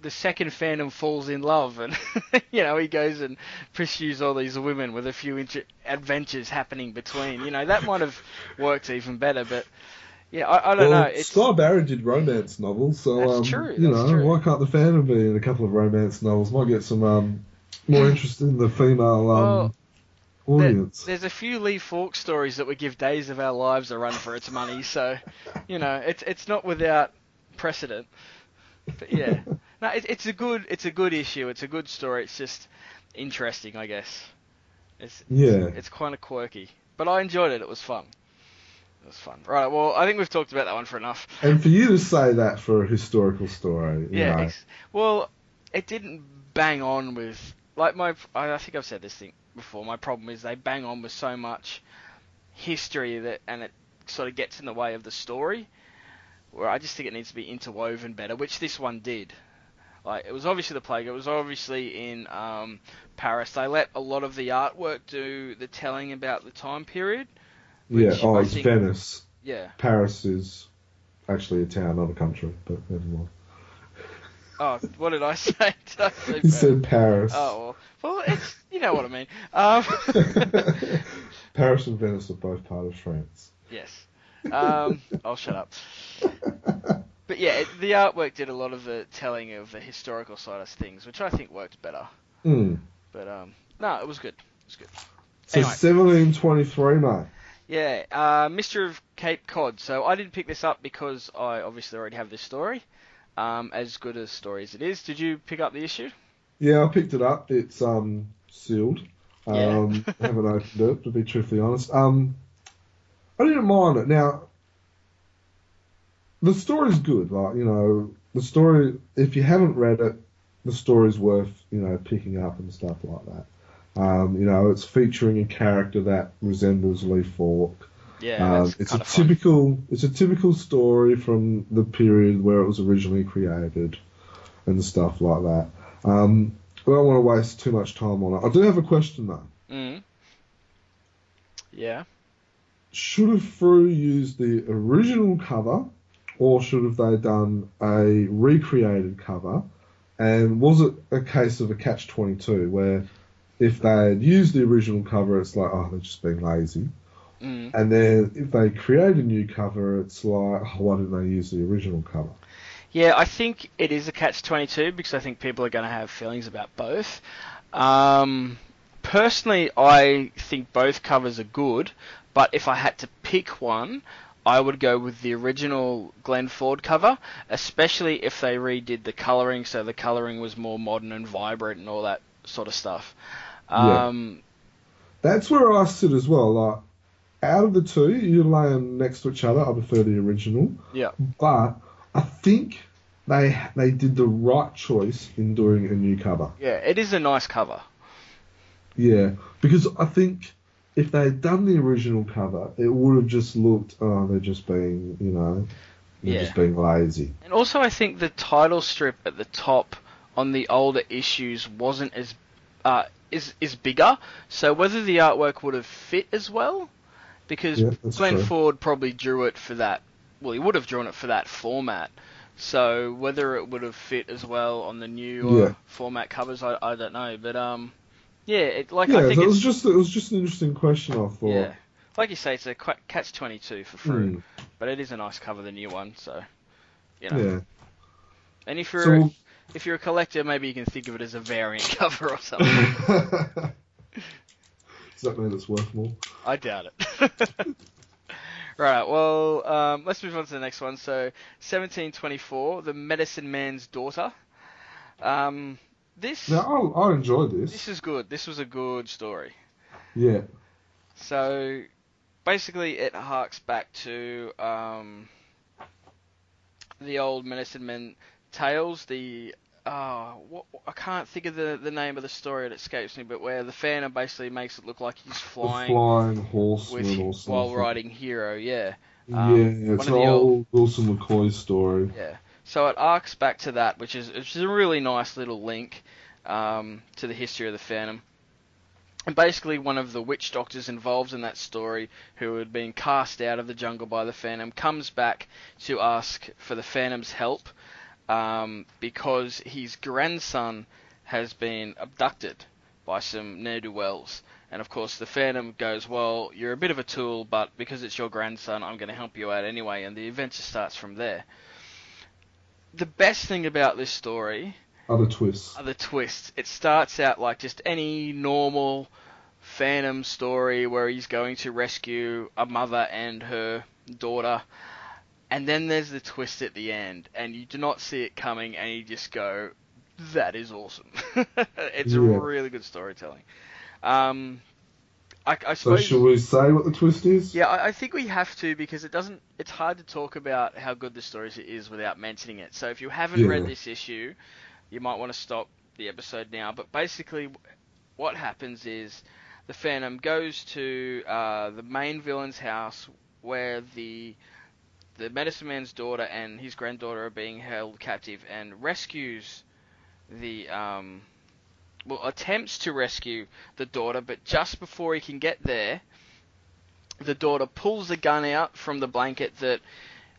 the second Phantom falls in love, and you know he goes and pursues all these women with a few inter- adventures happening between. You know that might have worked even better, but yeah, I, I don't well, know. It's Sy Barry did romance novels, so That's um, true, you that's know, true. why can't the Phantom be in a couple of romance novels? Might get some um, more interest in the female um, Well, audience. there's a few Lee Falk stories that would give Days of Our Lives a run for its money, so you know it's it's not without precedent. But yeah, no, it, it's a good it's a good issue. It's a good story. It's just interesting, I guess. It's yeah, it's kind of quirky, but I enjoyed it. It was fun. It was fun. Right. Well, I think we've talked about that one for enough. and for you to say that for a historical story, Yeah. Ex- well, it didn't bang on with like my. I think I've said this thing before. My problem is they bang on with so much history that, and it sort of gets in the way of the story. Where I just think it needs to be interwoven better, which this one did. Like it was obviously the plague. It was obviously in um, Paris. They let a lot of the artwork do the telling about the time period. yeah. Oh, I it's think- Venice. Yeah. Paris is actually a town, not a country, but never mind. Oh, what did I say? Did I say You Paris? said Paris. Oh well, well, it's you know what I mean. Um, Paris and Venice are both part of France. yes. Um, I'll shut up. But yeah, it, the artwork did a lot of the telling of the historical side of things, which I think worked better. Hmm. But um, no, it was good. It was good. So Anyway. 1723, mate. Yeah, uh, Mystery of Cape Cod. So I didn't pick this up because I obviously already have this story. Um, as good a story as it is. Did you pick up the issue? Yeah, I picked it up. It's um sealed. Yeah. Um, haven't opened it to be truthfully honest. Um, I didn't mind it. Now, the story's good. Like you know, the story. If you haven't read it, the story's worth you know picking up and stuff like that. Um, you know, it's featuring a character that resembles Lee Falk. Yeah, Um, it's a of fun. typical it's a typical story from the period where it was originally created and stuff like that. Um, I don't want to waste too much time on it. I do have a question though. Mm. Yeah. Should have Frew used the original cover, or should have they done a recreated cover? And was it a case of a catch twenty two where if they had used the original cover, it's like oh they're just being lazy. Mm. And then if they create a new cover, it's like, oh, why didn't they use the original cover? Yeah, I think it is a catch twenty two because I think people are going to have feelings about both. Um, personally, I think both covers are good, but if I had to pick one, I would go with the original Glenn Ford cover, especially if they redid the colouring, so the colouring was more modern and vibrant and all that sort of stuff. Yeah. Um, That's where I sit as well. Like, out of the two, you lay them next to each other. I prefer the original, yeah. but I think they they did the right choice in doing a new cover. Yeah, it is a nice cover. Yeah, because I think if they had done the original cover, it would have just looked, oh, they're just being, you know, they're Yeah. just being lazy. And also, I think the title strip at the top on the older issues wasn't as uh, is is bigger. So whether the artwork would have fit as well, because Yeah, Glenn true. Ford probably drew it for that. Well, he would have drawn it for that format. So whether it would have fit as well on the new Yeah. format covers, I, I don't know. But um, yeah, it, like yeah, I think so it it's was just it was just an interesting question. I thought. yeah, like you say, it's a catch twenty two for Frew. Hmm, But it is a nice cover, the new one. So you know. yeah. And if you're So if you're a collector, maybe you can think of it as a variant cover or something. Does that mean it's worth more? I doubt it. right. Well, um, let's move on to the next one. So, 1724, the Medicine Man's Daughter. Um, this Now, I, I enjoyed this. this is good. This was a good story. Yeah. So, basically, it harks back to um, the old Medicine Men tales, the oh, what, I can't think of the, the name of the story. It escapes me, but where the Phantom basically makes it look like he's The flying, flying horseman with while riding Hero. Yeah, um, yeah, it's an the old- old Wilson McCoy story. yeah. So it arcs back to that, which is which is a really nice little link um, to the history of the Phantom. And basically, one of the witch doctors involved in that story, who had been cast out of the jungle by the Phantom, comes back to ask for the Phantom's help um, because his grandson has been abducted by some ne'er do wells. And of course, the Phantom goes, Well, you're a bit of a tool, but because it's your grandson, I'm going to help you out anyway. And the adventure starts from there. The best thing about this story Other twists. are the twists. It starts out like just any normal Phantom story where he's going to rescue a mother and her daughter. And then there's the twist at the end, and you do not see it coming, and you just go, that is awesome. it's Yeah. really good storytelling. Um, I, I So should we say what the twist is? Yeah, I, I think we have to because it doesn't. It's hard to talk about how good the story is without mentioning it. So if you haven't Yeah. read this issue, you might want to stop the episode now. But basically, what happens is the Phantom goes to uh, the main villain's house where the the medicine man's daughter and his granddaughter are being held captive and rescues the um well attempts to rescue the daughter but just before he can get there the daughter pulls the gun out from the blanket that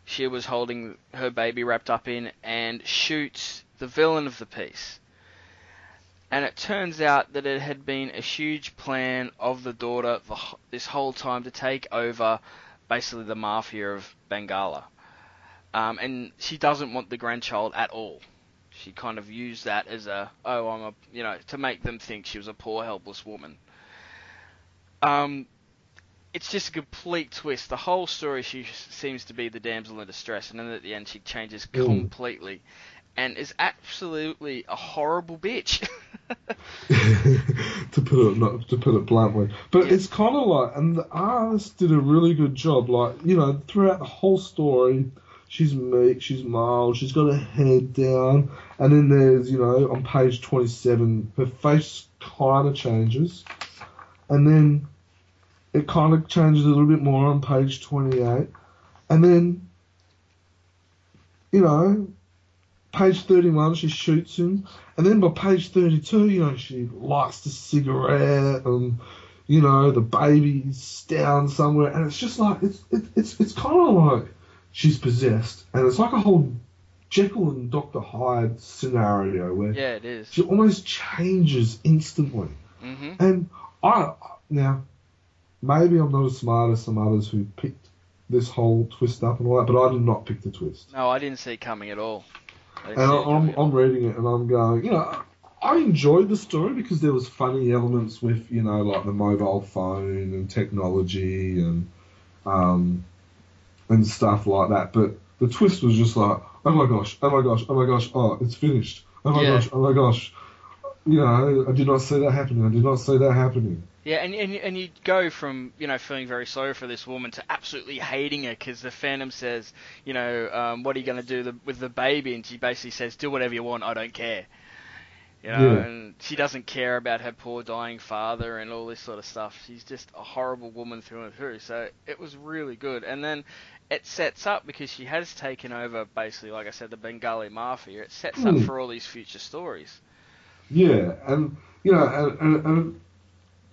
she was holding her baby wrapped up in and shoots the villain of the piece. And it turns out that it had been a huge plan of the daughter this whole time to take over basically the mafia of Bengala. Um, and she doesn't want the grandchild at all. She kind of used that as a, oh, I'm a, you know, to make them think she was a poor, helpless woman. Um, it's just a complete twist. The whole story, she seems to be the damsel in distress, and then at the end, she changes Mm. completely, and is absolutely a horrible bitch. to put it not, to put it bluntly. But Yeah. it's kind of like, and the artist did a really good job. Like you know, throughout the whole story, she's meek, she's mild, she's got her head down, and then there's you know on page twenty seven, her face kind of changes, and then it kind of changes a little bit more on page twenty eight, and then you know. Page 31, she shoots him. And then by page 32, you know, she lights the cigarette and, you know, the baby's down somewhere. And it's just like, it's, it, it's, it's kind of like she's possessed. And it's like a whole Jekyll and Dr. Hyde scenario where yeah, it is. she almost changes instantly. hmm And I, now, maybe I'm not as smart as some others who picked this whole twist up and all that, but I did not pick the twist. No, I didn't see it coming at all. And I, I'm, coming at all. I'm reading it and I'm going, you know, I enjoyed the story because there was funny elements with, you know, like the mobile phone and technology and um, and stuff like that. But the twist was just like, oh my gosh, oh my gosh, oh my gosh, oh, it's finished. Oh my Yeah. gosh, oh my gosh. You know, I did not see that happening. I did not see that happening. Yeah, and, and and you go from you know feeling very sorry for this woman to absolutely hating her because the Phantom says, you know, um, what are you going to do the, with the baby? And she basically says, do whatever you want, I don't care. You know, Yeah. and she doesn't care about her poor dying father and all this sort of stuff. She's just a horrible woman through and through. So it was really good. And then it sets up because she has taken over basically, like I said, the Bengali mafia. It sets up Hmm. for all these future stories. Yeah, and you know, and, and, and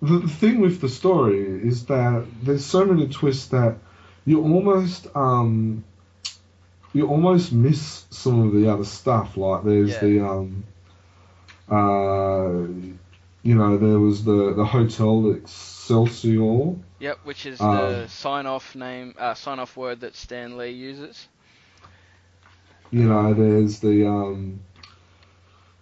the the thing with the story is that there's so many twists that you almost um you almost miss some of the other stuff. Like there's Yeah. the um uh you know there was the the hotel Excelsior. Yep, which is Um, the sign-off name, uh, sign-off word that Stan Lee uses. You know there's the um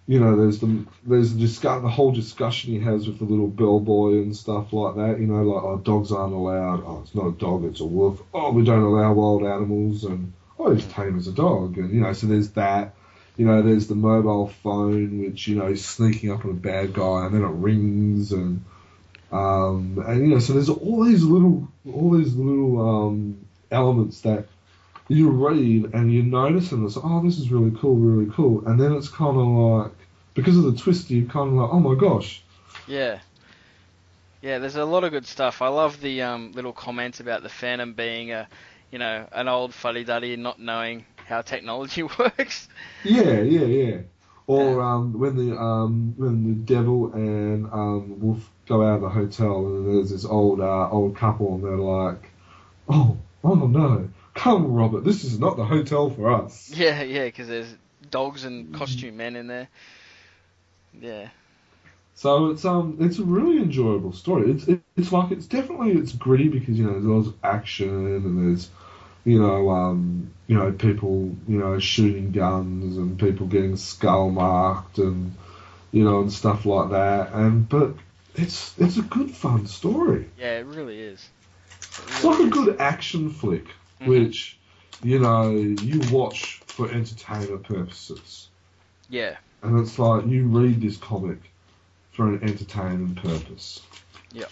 you know, there's the there's the, discuss, the whole discussion he has with the little bellboy and stuff like that. You know, like oh, dogs aren't allowed. Oh, it's not a dog, it's a wolf. Oh, we don't allow wild animals, and oh, he's tame as a dog. And you know, so there's that. You know, there's the mobile phone, which you know is sneaking up on a bad guy, and then it rings, and um, and you know, so there's all these little all these little um elements that you read and you notice and it's oh this is really cool, really cool, and then it's kind of like because of the twist, you kind of like oh my gosh. Yeah. Yeah, there's a lot of good stuff. I love the um, little comments about the Phantom being a, you know, an old fuddy duddy and not knowing how technology works. Yeah, yeah, yeah. Or um, when the um, when the devil and um, Wolf go out of the hotel and there's this old uh, old couple and they're like, oh oh no, come Robert, this is not the hotel for us. Yeah, yeah, because there's dogs and costume men in there. Yeah. So it's um it's a really enjoyable story. It's it, it's like it's definitely it's gritty because you know there's lots of action and there's you know um you know people you know shooting guns and people getting skull marked and you know and stuff like that and but it's it's a good fun story. Yeah, it really is. It It's like a good action flick Mhm. which you know you watch for entertainment purposes Yeah, and it's like you read this comic for an entertainment purpose. yeah,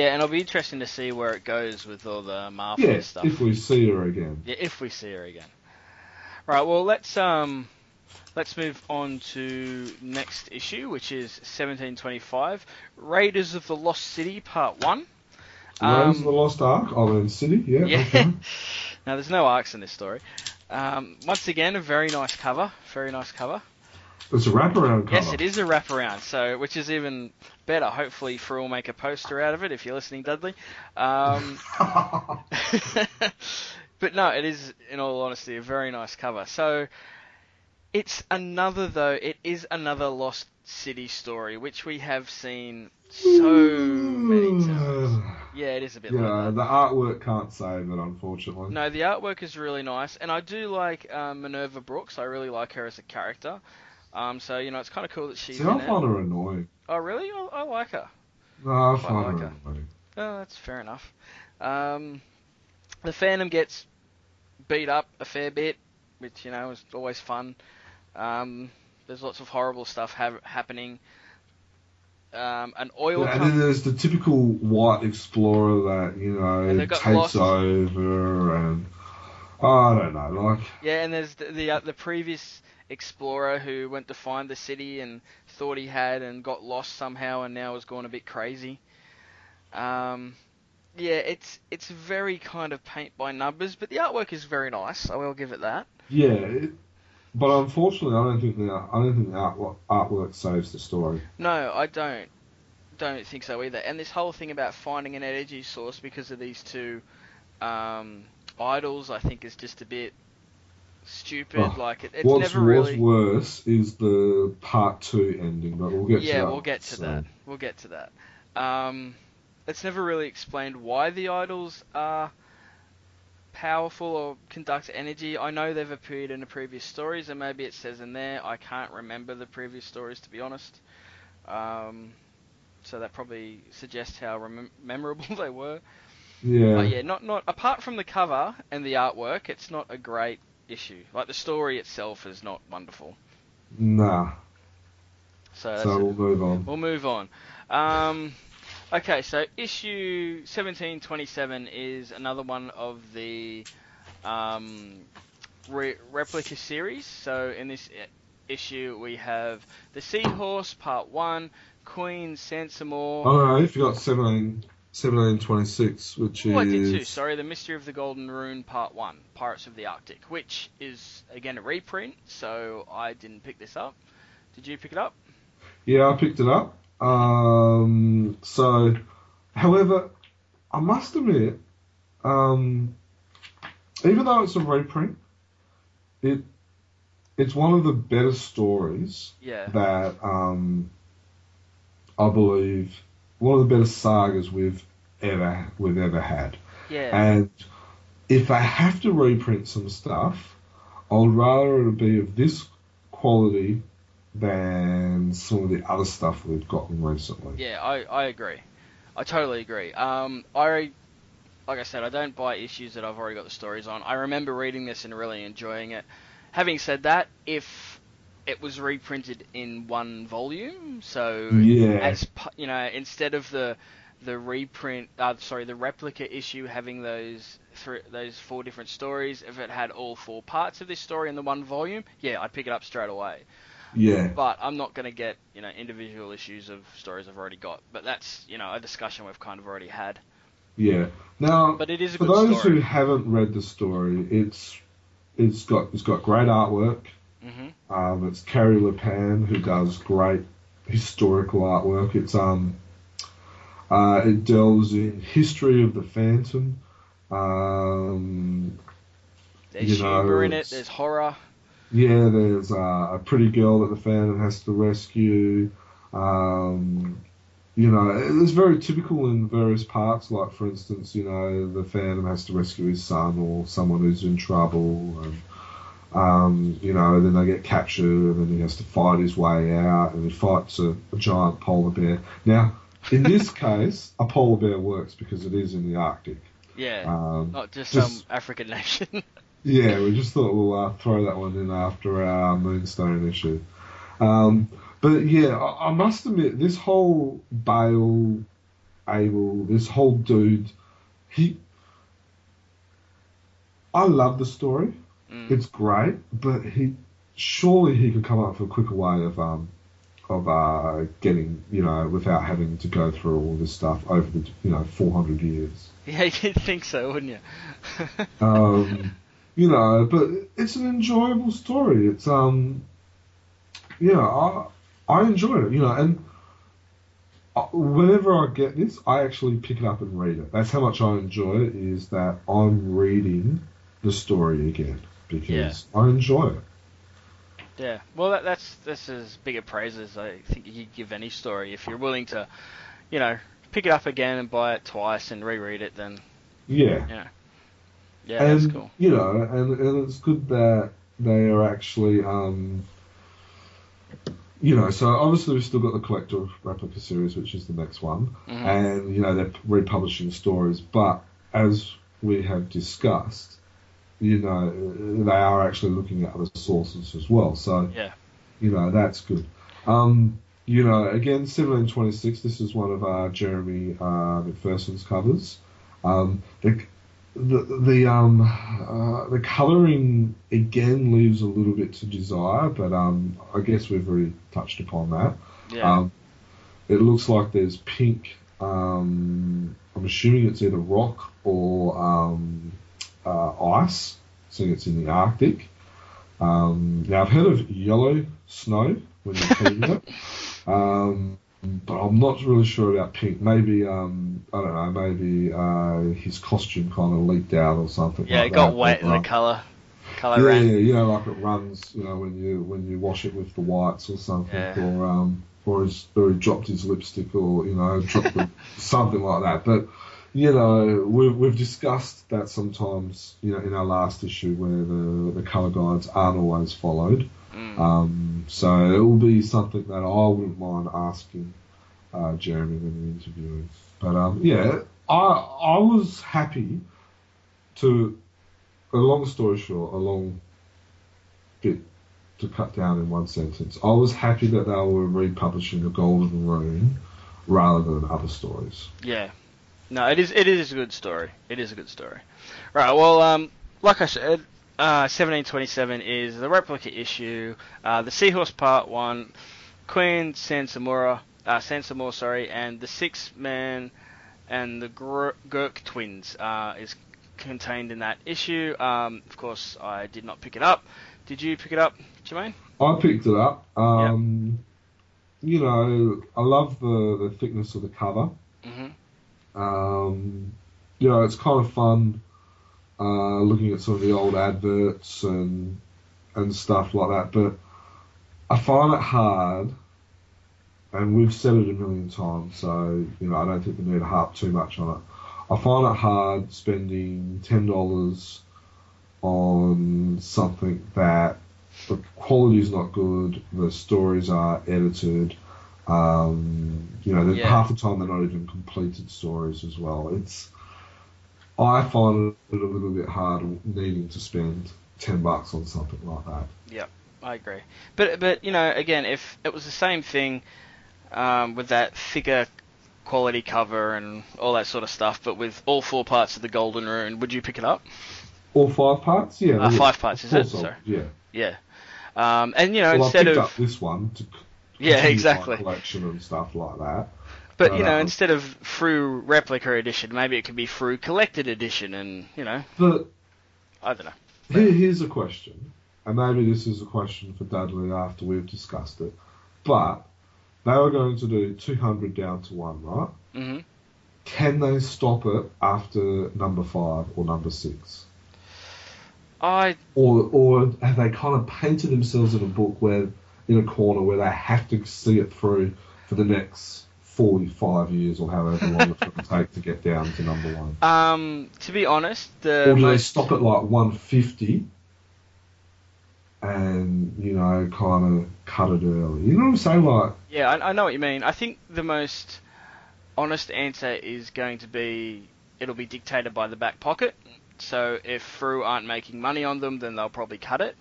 and it'll be interesting to see where it goes with all the Marvel Yeah, stuff. if we see her again. Yeah, if we see her again. Right. Well, let's um, let's move on to next issue, which is 1725, Raiders of the Lost City, Part One. Rose of Um, the Lost Ark, Island City, yeah. Yeah. okay. now, there's no arcs in this story. Um, once again, a very nice cover. Very nice cover. It's a wraparound cover. Yes, it is a wraparound, so which is even better. Hopefully, Frew will make a poster out of it if you're listening, Dudley. Um, but no, it is, in all honesty, a very nice cover. So it's another, though, it is another Lost City story, which we have seen so many times. Yeah, it is a bit yeah, like that. the artwork can't save it, unfortunately. No, the artwork is really nice, and I do like um, Minerva Brooks. I really like her as a character. Um, so you know, it's kind of cool that she's See, I it. find her annoying. Oh, really? I, I like her. No, I Quite find like her her. annoying. Oh, that's fair enough. Um, the Phantom gets beat up a fair bit, which you know is always fun. Um, there's lots of horrible stuff ha- happening. Um, an oil Yeah, and then there's the typical white explorer that, you know, takes lost. over and. I don't know, like. yeah, and there's the the, uh, the previous explorer who went to find the city and thought he had and got lost somehow and now has gone a bit crazy. Um, yeah, it's it's very kind of paint by numbers, but the artwork is very nice. I will give it that. Yeah, it, but unfortunately, I don't think the I don't think the artwork, artwork saves the story. No, I don't. Don't think so either. And this whole thing about finding an energy source because of these two um, idols, I think, is just a bit stupid. Oh, like it, it's What's never really. what's worse is the part two ending, but we'll get to yeah, that. we'll get to so. that. We'll get to that. Um, it's never really explained why the idols are powerful or conduct energy. I know they've appeared in the previous stories, and maybe it says in there. I can't remember the previous stories to be honest. Um, so that probably suggests how remem- memorable they were. Yeah. But yeah, not not apart from the cover and the artwork, it's not a great issue. Like the story itself is not wonderful. Nah. So that's So we'll move on. We'll move on. Um, okay, so issue 1727 is another one of the um, re- replica series. So in this issue, we have the Seahorse Part 1, Queen Sansamore. Oh no, you forgot 17, 1726, which Oh, I did too. is Sorry, The Mystery of the Golden Rune Part 1, Pirates of the Arctic, which is, again, a reprint, so I didn't pick this up. Did you pick it up? yeah, I picked it up. Um, so, however, I must admit, um, even though it's a reprint, it it's one of the better stories Yeah. that um, I believe one of the best sagas we've ever we've ever had. Yeah. And if I have to reprint some stuff, I'd rather it be of this quality than some of the other stuff we've gotten recently. Yeah, I, I agree. I totally agree. Um, I like I said, I don't buy issues that I've already got the stories on. I remember reading this and really enjoying it. Having said that, if it was reprinted in one volume, so Yeah. as you know, instead of the the reprint, uh, sorry, the replica issue having those three, those four different stories, if it had all four parts of this story in the one volume, yeah, I'd pick it up straight away. Yeah. But I'm not going to get you know individual issues of stories I've already got. But that's you know a discussion we've kind of already had. Yeah. Now, But it is a for those story. who haven't read the story, it's it's got it's got great artwork. Hmm Um, it's Kari Leppänen who does great historical artwork. It's um, uh, it delves in history of the Phantom. Um, There's You know, in it. There's horror. yeah, there's uh, a pretty girl that the Phantom has to rescue. Um, you know, it's very typical in various parts. Like, for instance, you know, the Phantom has to rescue his son or someone who's in trouble, and um, you know, then they get captured, and then he has to fight his way out, and he fights a, a giant polar bear. Now, in this case, a polar bear works because it is in the Arctic. Yeah. Um, not just, just- some African nation. yeah, we just thought we'll uh, throw that one in after our Moonstone issue. Um, but yeah, I, I must admit, this whole Bale, Abel, this whole dude, he. I love the story. Mm. It's great, but he surely he could come up with a quicker way of um of uh getting you know without having to go through all this stuff over the you know 400 years. Yeah, you'd think so, wouldn't you? um, you know, but it's an enjoyable story. It's um, you know, I I enjoy it. You know, and whenever I get this, I actually pick it up and read it. That's how much I enjoy it. Is that I'm reading the story again because Yeah. I enjoy it. yeah. Well, that, that's that's as big a praise as I think you could give any story. If you're willing to, you know, pick it up again and buy it twice and reread it, then Yeah. yeah, yeah, and that's cool. you know, and, and it's good that they are actually, um, you know, so obviously we've still got the collector replica series, which is the next one, Mhm. and you know they're republishing stories, but as we have discussed, you know, they are actually looking at other sources as well. So Yeah. you know that's good. Um, you know, again, 1726. This is one of uh, Jeremy uh, McPherson's covers. Um, the the the um uh, the colouring again leaves a little bit to desire, but um I guess we've already touched upon that. Yeah. Um, it looks like there's pink. Um, I'm assuming it's either rock or um, uh, ice, seeing it's in the Arctic. Um, now I've heard of yellow snow when you're cleaning it, um, but I'm not really sure about pink. Maybe um, I don't know. Maybe uh, his costume kind of leaked out or something. yeah, like it got that, wet in uh, the color. Color yeah, ran. yeah, you know, like it runs, you know, when you when you wash it with the whites or something, Yeah. or um, or he's or he dropped his lipstick, or you know, dropped the, something like that. But you know, we've we've discussed that sometimes, you know, in our last issue where the the color guides aren't always followed. Mm. Um, so it will be something that I wouldn't mind asking uh, Jeremy when we interview him. But um, yeah, I I was happy to. A long story short, a long bit to cut down in one sentence. I was happy that they were republishing the Golden Rune rather than other stories. Yeah. No, it is it is a good story. It is a good story. Right, well, um, like I said, uh, 1727 is the replica issue, uh, the Seahorse Part 1, Queen Sansamura, uh, Sansamore, sorry, and the Six Man and the Gr- Gurk Twins uh, is contained in that issue. Um, of course, I did not pick it up. Did you pick it up, Jermaine? I picked it up. Um, You know, I love the, the thickness of the cover. hmm Um, you know, it's kind of fun uh, looking at some of the old adverts and and stuff like that. But I find it hard, and we've said it a million times, so you know I don't think we need to harp too much on it. I find it hard spending ten dollars on something that the quality is not good, the stories are edited. Um, you know, Yeah. half the time they're not even completed stories as well. It's I find it a little bit hard needing to spend ten bucks on something like that. Yeah, I agree. But but you know, again, if it was the same thing um, with that thicker quality cover and all that sort of stuff, but with all four parts of the Golden Rune, would you pick it up? All five parts, yeah. Uh, yeah. five parts, is it? Sorry. Yeah. Yeah. Um, and you know, well, instead I picked of up this one to Yeah, exactly. collection and stuff like that. But you know, Um, instead of through replica edition, maybe it could be through collected edition, and you know, But I don't know. here, here's a question, and maybe this is a question for Dudley after we've discussed it. But they were going to do 200 down to one, right? hmm Can they stop it after number five or number six? I Or, or have they kind of painted themselves in a book where, in a corner where they have to see it through for the next 45 years or however long it's going to take to get down to number one? um to be honest, the or do they stop at like 150 and, you know, kind of cut it early? You know what I'm saying? Like, yeah, I, I know what you mean. I think the most honest answer is going to be it'll be dictated by the back pocket. So if Frew aren't making money on them, then they'll probably cut it.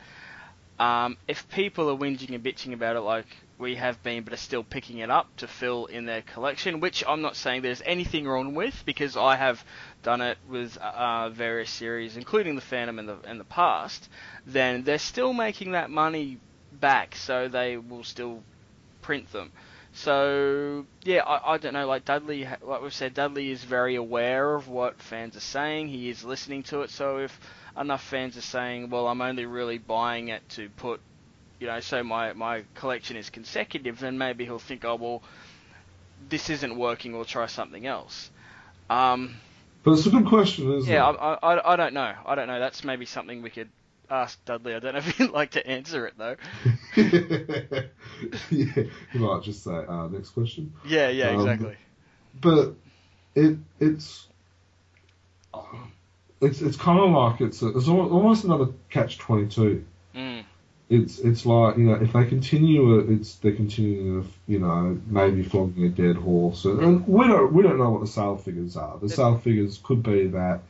Um, if people are whinging and bitching about it like we have been, but are still picking it up to fill in their collection, which I'm not saying there's anything wrong with, because I have done it with uh, various series, including the Phantom in the in the past, then they're still making that money back, so they will still print them. So yeah, I, I don't know. Like Dudley, like we've said, Dudley is very aware of what fans are saying. He is listening to it. So if enough fans are saying, well, I'm only really buying it to put, you know, so my my collection is consecutive, then maybe he'll think, oh well, this isn't working. We'll try something else. Um, but it's a good question, isn't yeah, it? I, I, I don't know. I don't know. That's maybe something we could ask Dudley. I don't know if he'd like to answer it though. yeah, you might just say, uh, next question. Yeah, yeah, Um, exactly. But it it's it's it's kind of like it's a, it's almost another catch twenty two. Mm. It's it's like you know if they continue it, it's they're continuing you know maybe flogging a dead horse, and, and we don't we don't know what the sale figures are. The sale figures could be that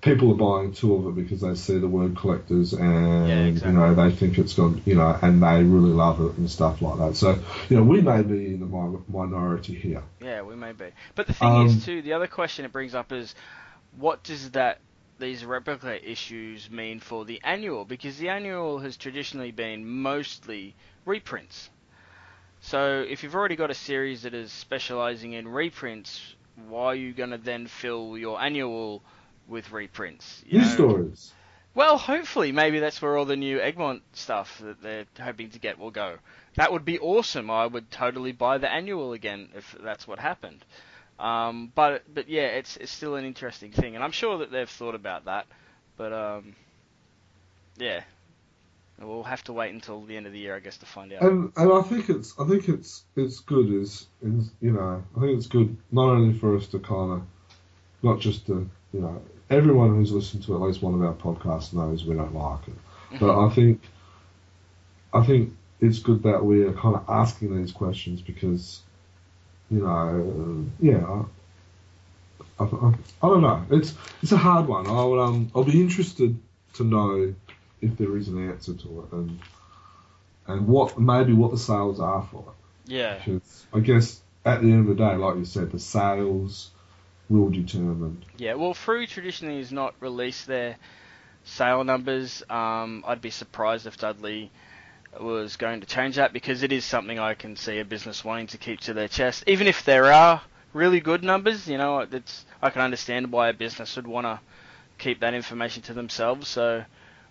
people are buying two of it because they see the word collectors and Yeah, exactly. you know they think it's gone you know and they really love it and stuff like that. So you know we may be in the minority here. Yeah, we may be. But the thing Um, is, too, the other question it brings up is, what does that these replica issues mean for the annual? Because the annual has traditionally been mostly reprints. So if you've already got a series that is specializing in reprints, why are you going to then fill your annual with reprints? You News know? stories. Well, hopefully, maybe that's where all the new Egmont stuff that they're hoping to get will go. That would be awesome. I would totally buy the annual again if that's what happened. Um, but but yeah, it's it's still an interesting thing, and I'm sure that they've thought about that. But um, yeah, we'll have to wait until the end of the year, I guess, to find out. And and I think it's I think it's it's good is is you know I think it's good not only for us to kind of not just to you know everyone who's listened to at least one of our podcasts knows we don't like it, but I think I think it's good that we are kind of asking these questions because you know uh, yeah. I, I, I don't know. It's it's a hard one. I would um I'll be interested to know if there is an answer to it and and what maybe what the sales are for it. yeah, Because I guess at the end of the day, like you said, the sales will determine. Yeah, well, Frew traditionally has not released their sale numbers. Um, I'd be surprised if Dudley was going to change that because it is something I can see a business wanting to keep to their chest. Even if there are really good numbers, you know, it's I can understand why a business would want to keep that information to themselves. So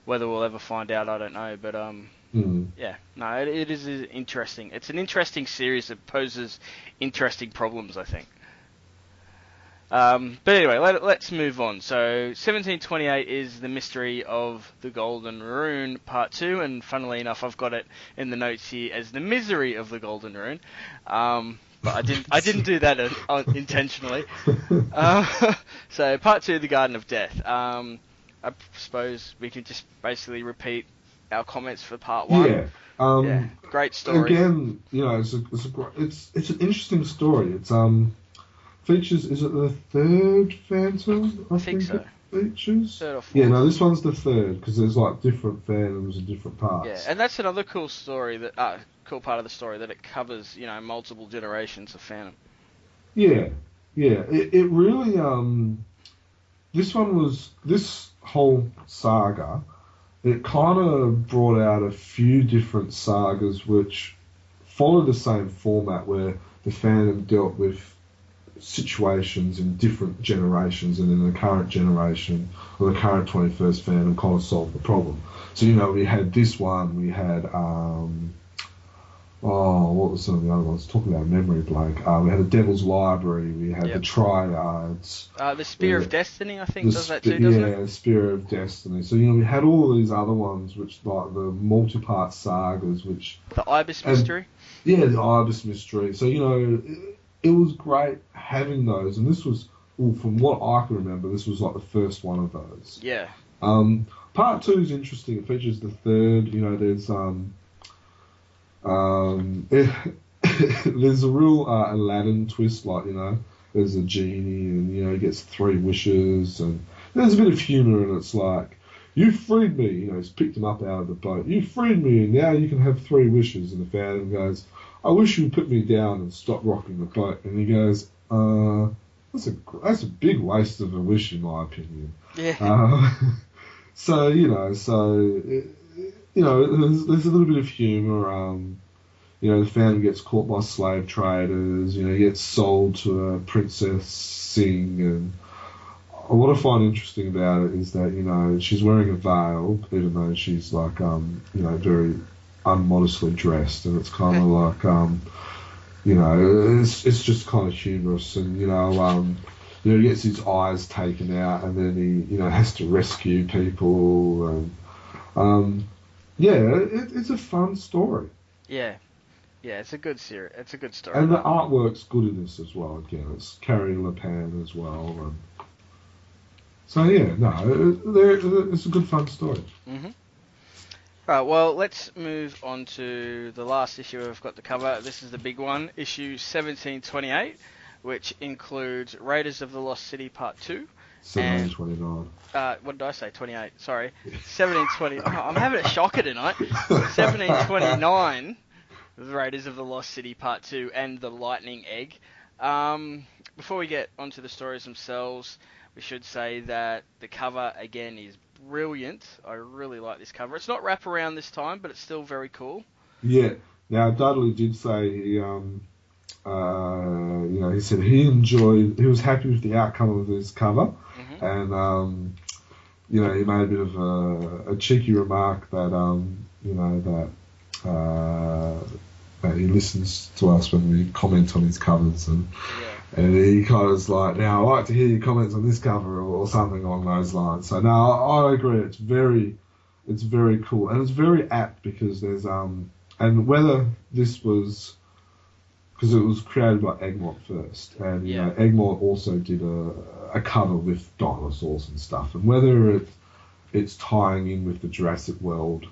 whether we'll ever find out, I don't know. But um, Mm. yeah, no, it, it is interesting. It's an interesting series that poses interesting problems, I think. Um, but anyway, let, let's move on. So, 1728 is the mystery of the Golden Rune, part two, and funnily enough, I've got it in the notes here as the misery of the Golden Rune. Um, but I didn't, I didn't do that uh, intentionally. Uh, so, part two, the Garden of Death. Um, I suppose we can just basically repeat our comments for part one. yeah. Um, Yeah, great story. Again, you know, it's a, it's a it's it's an interesting story. It's um features. Is it the third Phantom? I, I think so. it features. Third or fourth. Yeah, no, this one's the third because there's like different Phantoms and different parts. Yeah, and that's another cool story that uh, cool part of the story that it covers, you know, multiple generations of Phantom. Yeah, Yeah, it, it really um, this one was this whole saga. It kind of brought out a few different sagas which followed the same format where the Phantom dealt with situations in different generations and in the current generation or the current 21st Phantom kind of solve the problem. So, you know, we had this one, we had, um, oh, what was some of the other ones? Talking about memory blank. Uh, we had the Devil's Library, we had Yep. the Triads. Uh, the Spear Yeah. of Destiny, I think, the does that too, doesn't yeah, it? Spear of Destiny. So, you know, we had all these other ones, which, like the multi part sagas, which The Ibis And- Mystery. yeah, the Ibis mystery. So you know, it, it was great having those, and this was, well, from what I can remember, this was like the first one of those. Yeah. Um, part two is interesting. It features the third. You know, there's um, um, there's a real uh, Aladdin twist. Like you know, there's a genie, and you know, he gets three wishes, and there's a bit of humour, and it's like. You freed me, you know, he's picked him up out of the boat. You freed me, and now you can have three wishes. And the Phantom goes, I wish you'd put me down and stop rocking the boat. And he goes, uh, that's a that's a big waste of a wish, in my opinion. Yeah. Uh, so you know, so it, you know, there's, there's a little bit of humour. Um, you know, the Phantom gets caught by slave traders. You know, he gets sold to a princess Sing, and what I find interesting about it is that you know she's wearing a veil, even though she's like um, you know very unmodestly dressed, and it's kind of like um, you know, it's it's just kind of humorous, and you know, um, you know, he gets his eyes taken out, and then he you know has to rescue people, and um, yeah, it, it's a fun story, yeah. Yeah, it's a good series. It's a good story. and the artwork's good in this as well. Again, it's Kari Leppänen as well, and so yeah, no, it, there- it's a good fun story. Mm-hmm. Right, well, let's move on to the last issue I've got to cover. This is the big one, issue 1728, which includes Raiders of the Lost City Part 2. Seventeen twenty nine. Uh, what did I say? 28. Sorry. 1720. Oh, I'm having a shocker tonight. 1729, Raiders of the Lost City Part 2, and The Lightning Egg. Um, before we get onto the stories themselves, we should say that the cover, again, is brilliant. I really like this cover. It's not wraparound this time, but it's still very cool. Yeah. Now Dudley did say he, um, uh, you know, he said he enjoyed, he was happy with the outcome of this cover, Mhm. and um, you know, he made a bit of a, a cheeky remark that, um, you know, that uh, that he listens to us when we comment on his covers, and Yeah. And he kind of was like, now I like to hear your comments on this cover or, or something along those lines. So now I, I agree, it's very, it's very cool and it's very apt because there's um and whether this was because it was created by Egmont first, and you Yeah. know Egmont also did a, a cover with dinosaurs and stuff, and whether it it's tying in with the Jurassic World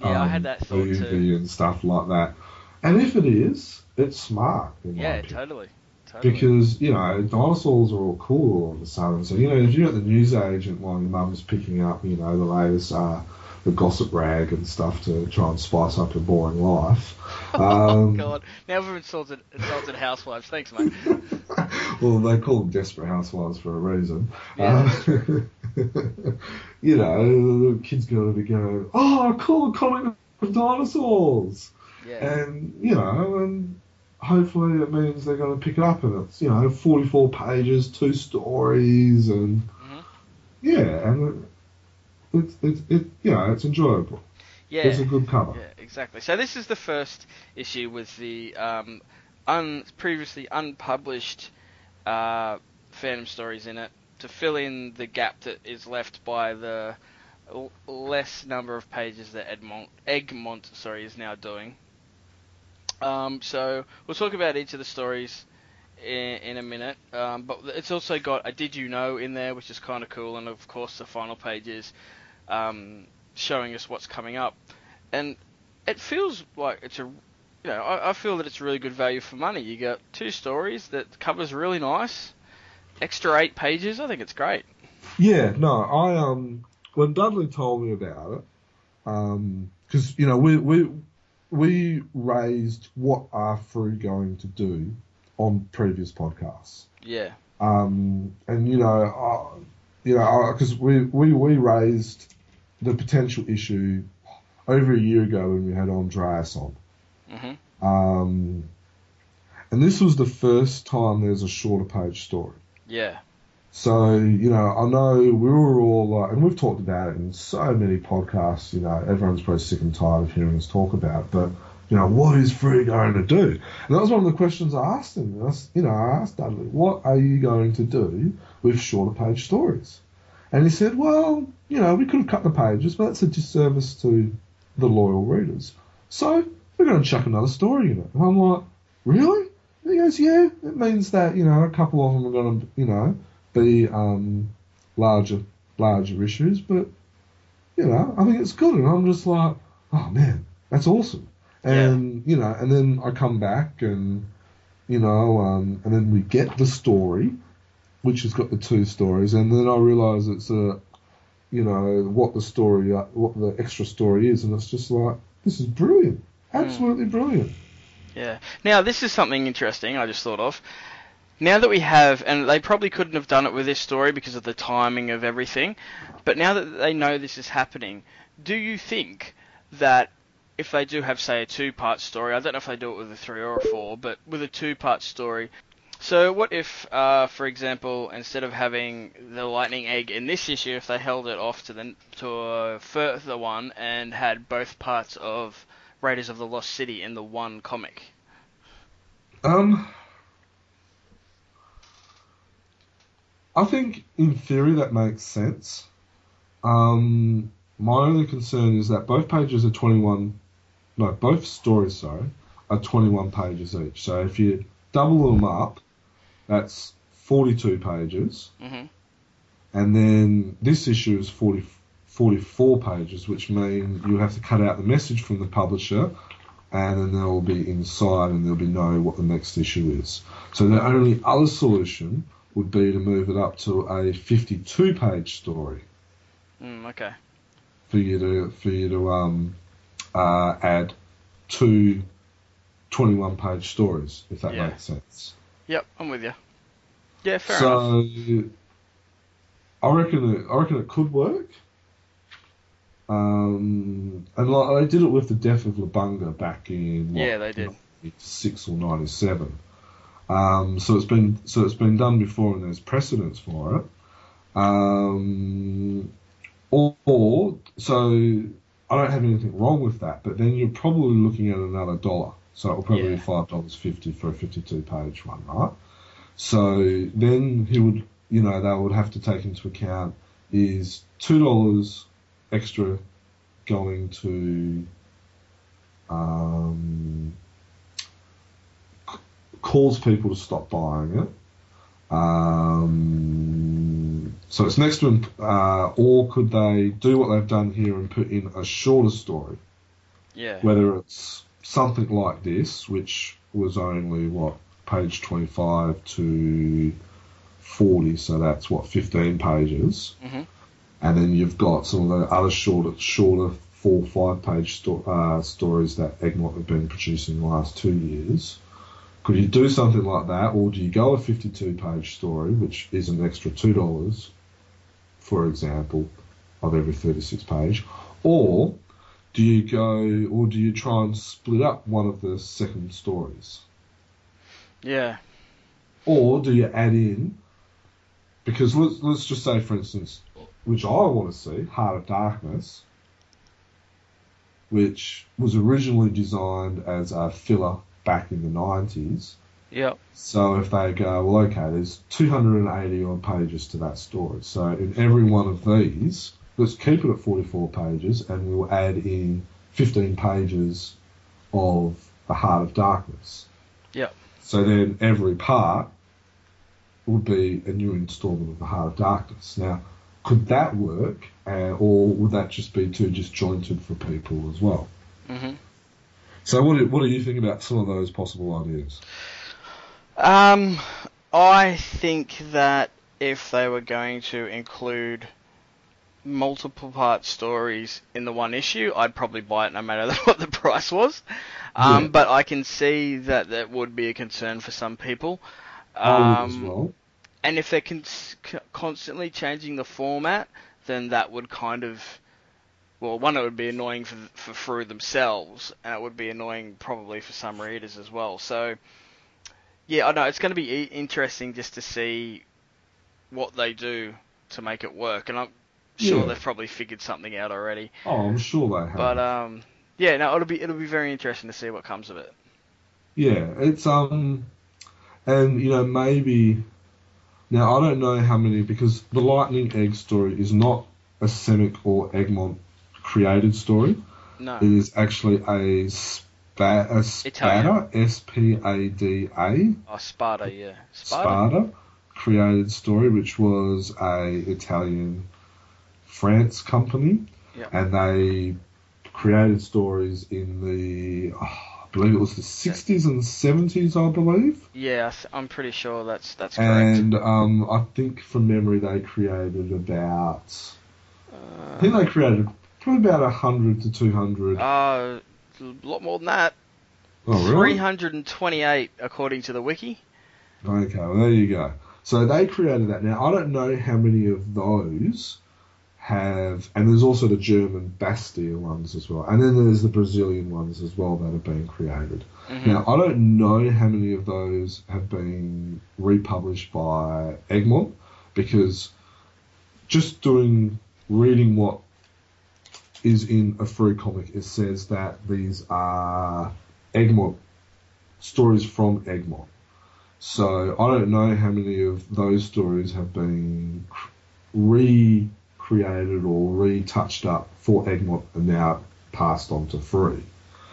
Yeah, I um, had that thought movie too. and stuff like that, and if it is, it's smart. Yeah, totally. Totally. Because, you know, dinosaurs are all cool all of a sudden. So, you know, if you're at the newsagent while your mum's picking up, you know, the latest, uh, the gossip rag and stuff to try and spice up your boring life. oh, Um, God. Now we've insulted, insulted housewives. Thanks, mate. well, they call them desperate housewives for a reason. Yeah. Uh, you know, the kids going to be going, oh, cool comic dinosaurs. Yeah. and you know, and hopefully it means they're going to pick it up, and it's you know, 44 pages, two stories, and Mhm. yeah, and it, it's it's it, you know, it's enjoyable. Yeah. It's a good cover. Yeah, exactly. So this is the first issue with the um, un- previously unpublished uh, Phantom stories in it to fill in the gap that is left by the l- less number of pages that Edmont Egmont sorry is now doing. Um, so we'll talk about each of the stories in, in a minute, um, but it's also got a Did You Know in there, which is kind of cool, and of course the final pages um, showing us what's coming up. And it feels like it's a, you know, I, I feel that it's really good value for money. You got two stories that covers really nice, extra eight pages. I think it's great. Yeah, no, I um when Dudley told me about it, um, because you know we we we raised what are Frew going to do on previous podcasts. Yeah. Um, and you know, uh, you know, because we, we we raised the potential issue over a year ago when we had Andreas on. hmm Um, and this was the first time there's a shorter page story. Yeah. So, you know, I know we were all like, and we've talked about it in so many podcasts, you know, everyone's probably sick and tired of hearing us talk about it, but, you know, what is Frew going to do? And that was one of the questions I asked him. I, you know, I asked Dudley, what are you going to do with shorter page stories? And he said, well, you know, we could have cut the pages, but that's a disservice to the loyal readers. So we're going to chuck another story in it. And I'm like, really? And he goes, yeah, it means that, you know, a couple of them are going to, you know, be um, larger, larger issues, but, you know, I think it's good. And I'm just like, oh man, that's awesome. And, you know, and then I come back and, you know, um, and then we get the story, which has got the two stories, and then I realise it's a, you know, what the story, uh, what the extra story is, and it's just like, this is brilliant, absolutely brilliant. Yeah. Now, this is something interesting I just thought of. Now that we have, and they probably couldn't have done it with this story because of the timing of everything, but now that they know this is happening, do you think that if they do have, say, a two part story, I don't know if they do it with a three or a four, but with a two part story, so what if, uh, for example, instead of having the lightning egg in this issue, if they held it off to the to a further one and had both parts of Raiders of the Lost City in the one comic? Um, I think in theory that makes sense. Um, my only concern is that both pages are 21, no, both stories, sorry, are 21 pages each. So if you double them up, that's 42 pages. hmm And then this issue is 40, 44 pages, which means you have to cut out the message from the publisher, and then they'll be inside, and there'll be no what the next issue is. So the only other solution would be to move it up to a 52 page story Mm, okay. for you to for you to um, uh, add two 21 page stories, if that Yeah. makes sense. Yep, I'm with you. Yeah, fair so enough. I reckon it, I reckon it could work. Um, and like they did it with the death of Labunga back in what, Yeah, they did. six or ninety seven. Um, so it's been so it's been done before, and there's precedence for it. Um, or, or so I don't have anything wrong with that, but then you're probably looking at another dollar. So it'll probably Yeah. be five dollars fifty for a fifty-two page one, right? So then he would, you know, they would have to take into account is two dollars extra going to um, cause people to stop buying it. Um, so it's next to, uh, or could they do what they've done here and put in a shorter story? Yeah. whether it's something like this, which was only what page 25 to 40, so that's what 15 pages, Mhm. and then you've got some of the other shorter, shorter four, five page sto- uh, stories that Egmont have been producing the last two years. Could you do something like that, or do you go a 52 page story, which is an extra $2, for example, of every 36 page, or do you go or do you try and split up one of the second stories? Yeah. Or do you add in because let's let's just say for instance, which I want to see, Heart of Darkness, which was originally designed as a filler back in the nineties. Yep. So if they go, well, okay, there's 280 odd pages to that story. So in every one of these, let's keep it at 44 pages, and we'll add in 15 pages of the Heart of Darkness. Yep. So then every part would be a new instalment of the Heart of Darkness. Now, could that work, uh, or would that just be too disjointed for people as well? hmm So what do, what do you think about some of those possible ideas? Um, I think that if they were going to include multiple part stories in the one issue, I'd probably buy it no matter what the price was. Um, Yeah. But I can see that that would be a concern for some people. I would as Um, well. and if they're con- constantly changing the format, then that would kind of, well, one, it would be annoying for for Frew themselves, and it would be annoying probably for some readers as well. So, yeah, I know it's going to be interesting just to see what they do to make it work, and I'm sure Yeah. they've probably figured something out already. Oh, I'm sure they have. But um, yeah, no, it'll be it'll be very interesting to see what comes of it. Yeah, it's um, and you know maybe now I don't know how many because the Lightning Egg story is not a Semic or Egmont created story. No, It is actually a spa, a Spada S P A D A oh, Sparta, yeah, Sparta. Spada created story, which was a Italian France company, Yep. and they created stories in the oh, I believe it was the 60s and 70s, I believe. Yeah, I I'm pretty sure that's that's correct. And um, I think from memory they created about I Uh, think they created probably about hundred to two hundred. Uh, a lot more than that. oh really? 328 according to the wiki. Okay, well there you go. So they created that. Now I don't know how many of those have, and there's also the German Bastei ones as well, and then there's the Brazilian ones as well that have been created. Mhm. Now I don't know how many of those have been republished by Egmont because just doing reading what is in a Frew comic, it says that these are Egmont stories from Egmont. So I don't know how many of those stories have been recreated or retouched up for Egmont and now passed on to Frew.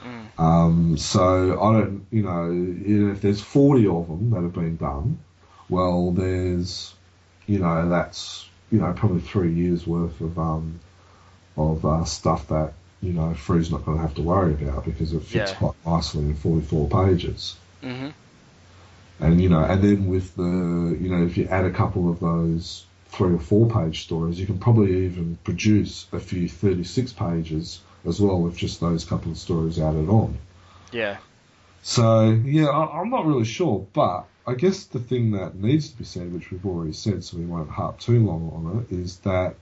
Mm. Um, so I don't, you know, you know, if there's 40 of them that have been done, well, there's, you know, that's, you know, probably three years worth of, um, of uh, stuff that, you know, Frew's not going to have to worry about because it fits Yeah. quite nicely in 44 pages. Mhm. And, you know, and then with the, you know, if you add a couple of those three or four page stories, you can probably even produce a few 36 pages as well with just those couple of stories added on. Yeah. So yeah, I, I'm not really sure, but I guess the thing that needs to be said, which we've already said, so we won't harp too long on it, is that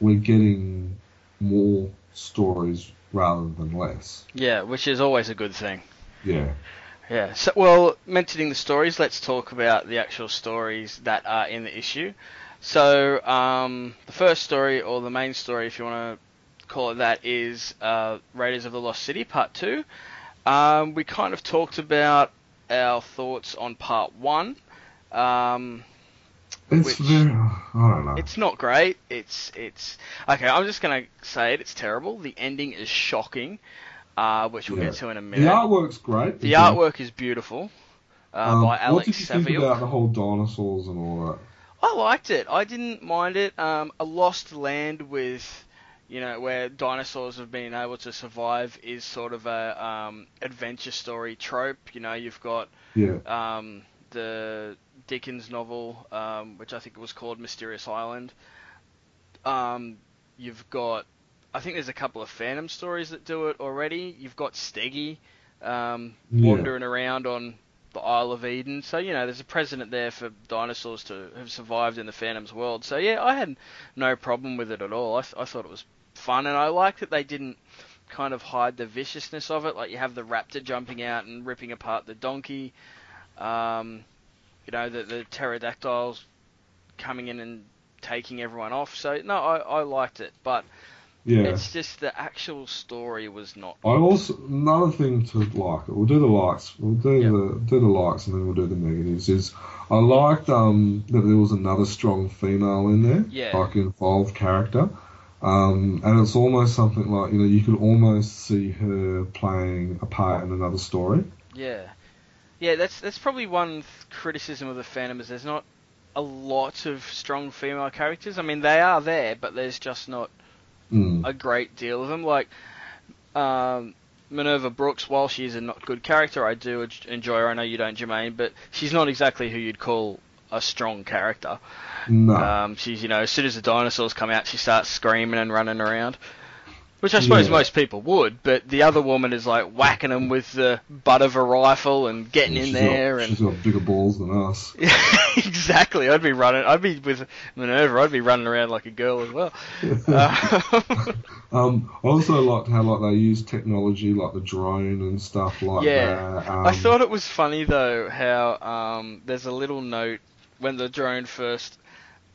we're getting more stories rather than less. Yeah, which is always a good thing. Yeah. Yeah. So, well, mentioning the stories, let's talk about the actual stories that are in the issue. So, um, the first story, or the main story, if you want to call it that, is uh, Raiders of the Lost City Part Two. Um, we kind of talked about our thoughts on Part One. Um, It's Which- very, I don't know. it's not great. It's it's okay. I'm just gonna say it. It's terrible. The ending is shocking, uh, which we'll Yeah. get to in a minute. the artwork's great. The artwork is beautiful uh, um, by What did you think about the whole dinosaurs and all that? I liked it. I didn't mind it. Um, a lost land with, you know, where dinosaurs have been able to survive is sort of a um, adventure story trope. You know, you've got Yeah. um, the Dickens novel, um, which I think was called Mysterious Island. Um, you've got, I think there's a couple of Phantom stories that do it already. You've got Steggy um, Yeah. wandering around on the Isle of Eden. So you know, there's a precedent there for dinosaurs to have survived in the Phantom's world. So yeah, I had no problem with it at all. I, th- I thought it was fun, and I liked that they didn't kind of hide the viciousness of it. Like you have the raptor jumping out and ripping apart the donkey. Um, you know, the, the pterodactyls coming in and taking everyone off. So no, I, I liked it, but Yeah. it's just the actual story was not. I also another thing to like. We'll do the likes. We'll do Yep. the do the likes, and then we'll do the negatives. Is I liked um that there was another strong female in there, Yeah. like involved character. Um, and it's almost something like you know you could almost see her playing a part in another story. Yeah, yeah. That's that's probably one th- criticism of the Phantom is there's not a lot of strong female characters. I mean, they are there, but there's just not Mm. a great deal of them. Like um, Minerva Brooks, while she's a not good character, I do enjoy her. I know you don't, Jermaine, but she's not exactly who you'd call a strong character. No, Um, she's, you know, as soon as the dinosaurs come out, she starts screaming and running around. Which I suppose Yeah. most people would, but the other woman is like whacking them with the butt of a rifle and getting in there got, and she's got bigger balls than us. exactly. I'd be running. I'd be with Minerva. I'd be running around like a girl as well. Uh, Um, I also liked how like they use technology like the drone and stuff like Yeah. that. Um, I thought it was funny though how um, there's a little note when the drone first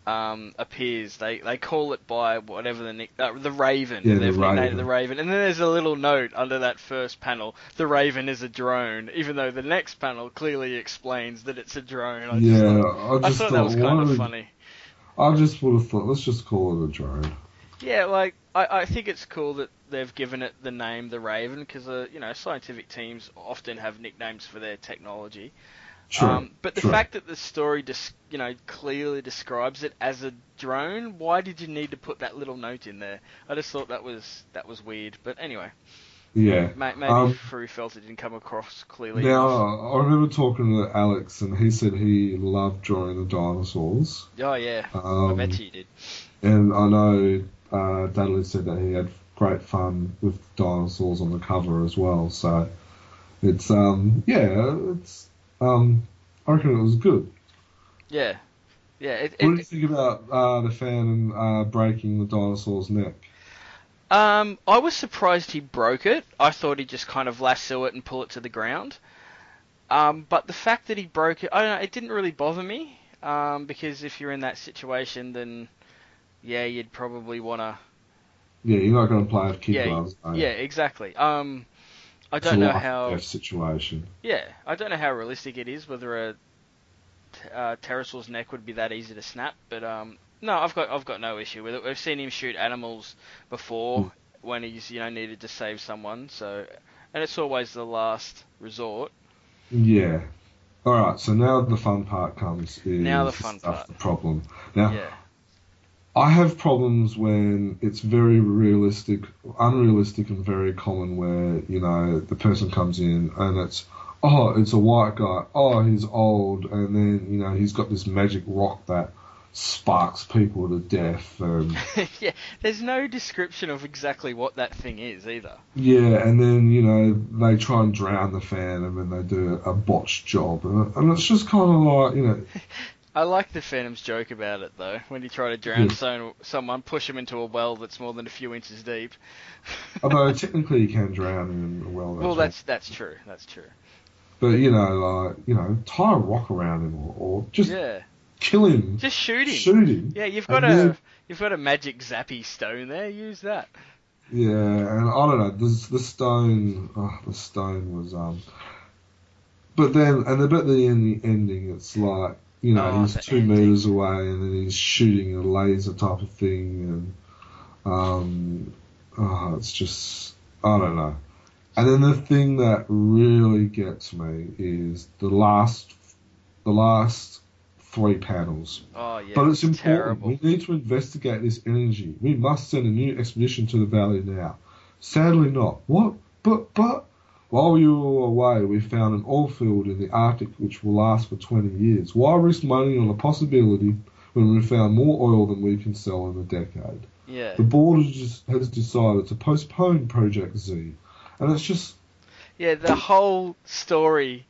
um, appears. They they call it by whatever the nick uh, the Raven. Yeah, They've nicknamed it Raven. the Raven, and then there's a little note under that first panel. The Raven is a drone, even though the next panel clearly explains that it's a drone. I yeah, thought, I I just thought that was kind of funny. I just would have thought let's just call it a drone. Yeah, like I, I think it's cool that they've given it the name the Raven because uh, you know scientific teams often have nicknames for their technology. True. Um, but the true. fact that the story, dis- you know, clearly describes it as a drone, why did you need to put that little note in there? I just thought that was that was weird. But anyway, yeah. maybe Um, felt it didn't come across clearly. Now. I remember talking to Alex, and he said he loved drawing the dinosaurs. Oh yeah, I Um, bet you did. And I know uh, Dudley said that he had great fun with dinosaurs on the cover as well. So it's um yeah, it's um I reckon it was good. Yeah, yeah. It, What do you think about uh, the fan uh, breaking the dinosaur's neck? um, I was surprised he broke it. I thought he'd just kind of lasso it and pull it to the ground. Um, but the fact that he broke it, I don't know, it didn't really bother me. Um, because if you're in that situation, then yeah, you'd probably want to Yeah, you're not going to play with kid yeah, gloves. yeah, exactly. Um, I don't know how. situation. Yeah, I don't know how realistic it is. Whether a uh, pterosaur's neck would be that easy to snap, but um, no, I've got I've got no issue with it. We've seen him shoot animals before Mm. when he's you know needed to save someone. So, and it's always the last resort. Yeah. All right. So now the fun part comes. Is Now the fun stuff, part. The problem. Now Yeah, I have problems when it's very realistic, unrealistic, and very common. Where you know the person comes in and it's oh, it's a white guy. Oh, he's old, and then you know he's got this magic rock that sparks people to death. And yeah. There's no description of exactly what that thing is either. yeah, and then you know they try and drown the Phantom, and they do a botched job, and, and it's just kind of like you know I like the Phantom's joke about it though. When you try to drown Yeah. so, someone, push him into a well that's more than a few inches deep. although technically you can drown in a well. well, right. that's that's true. That's true. But you know, like you know, tie a rock around him or, or just Yeah, kill him. just shoot him. Shoot him. Yeah, you've got a then- you've got a magic zappy stone there. Use that. Yeah, and I don't know. The the stone, oh, the stone was um. But then, and the in the ending, it's like you know Oh, he's two meters away, and then he's shooting a laser type of thing, and um, oh, it's just I don't know. And then the thing that really gets me is the last, the last three panels. Oh yeah, But it's important. terrible. We need to investigate this energy. We must send a new expedition to the valley now. Sadly not. What? But, but, while you were away, we found an oil field in the Arctic which will last for 20 years. Why risk money on a possibility when we found more oil than we can sell in a decade? Yeah, The board has, decided to postpone Project Z. And it's just, yeah. The whole story,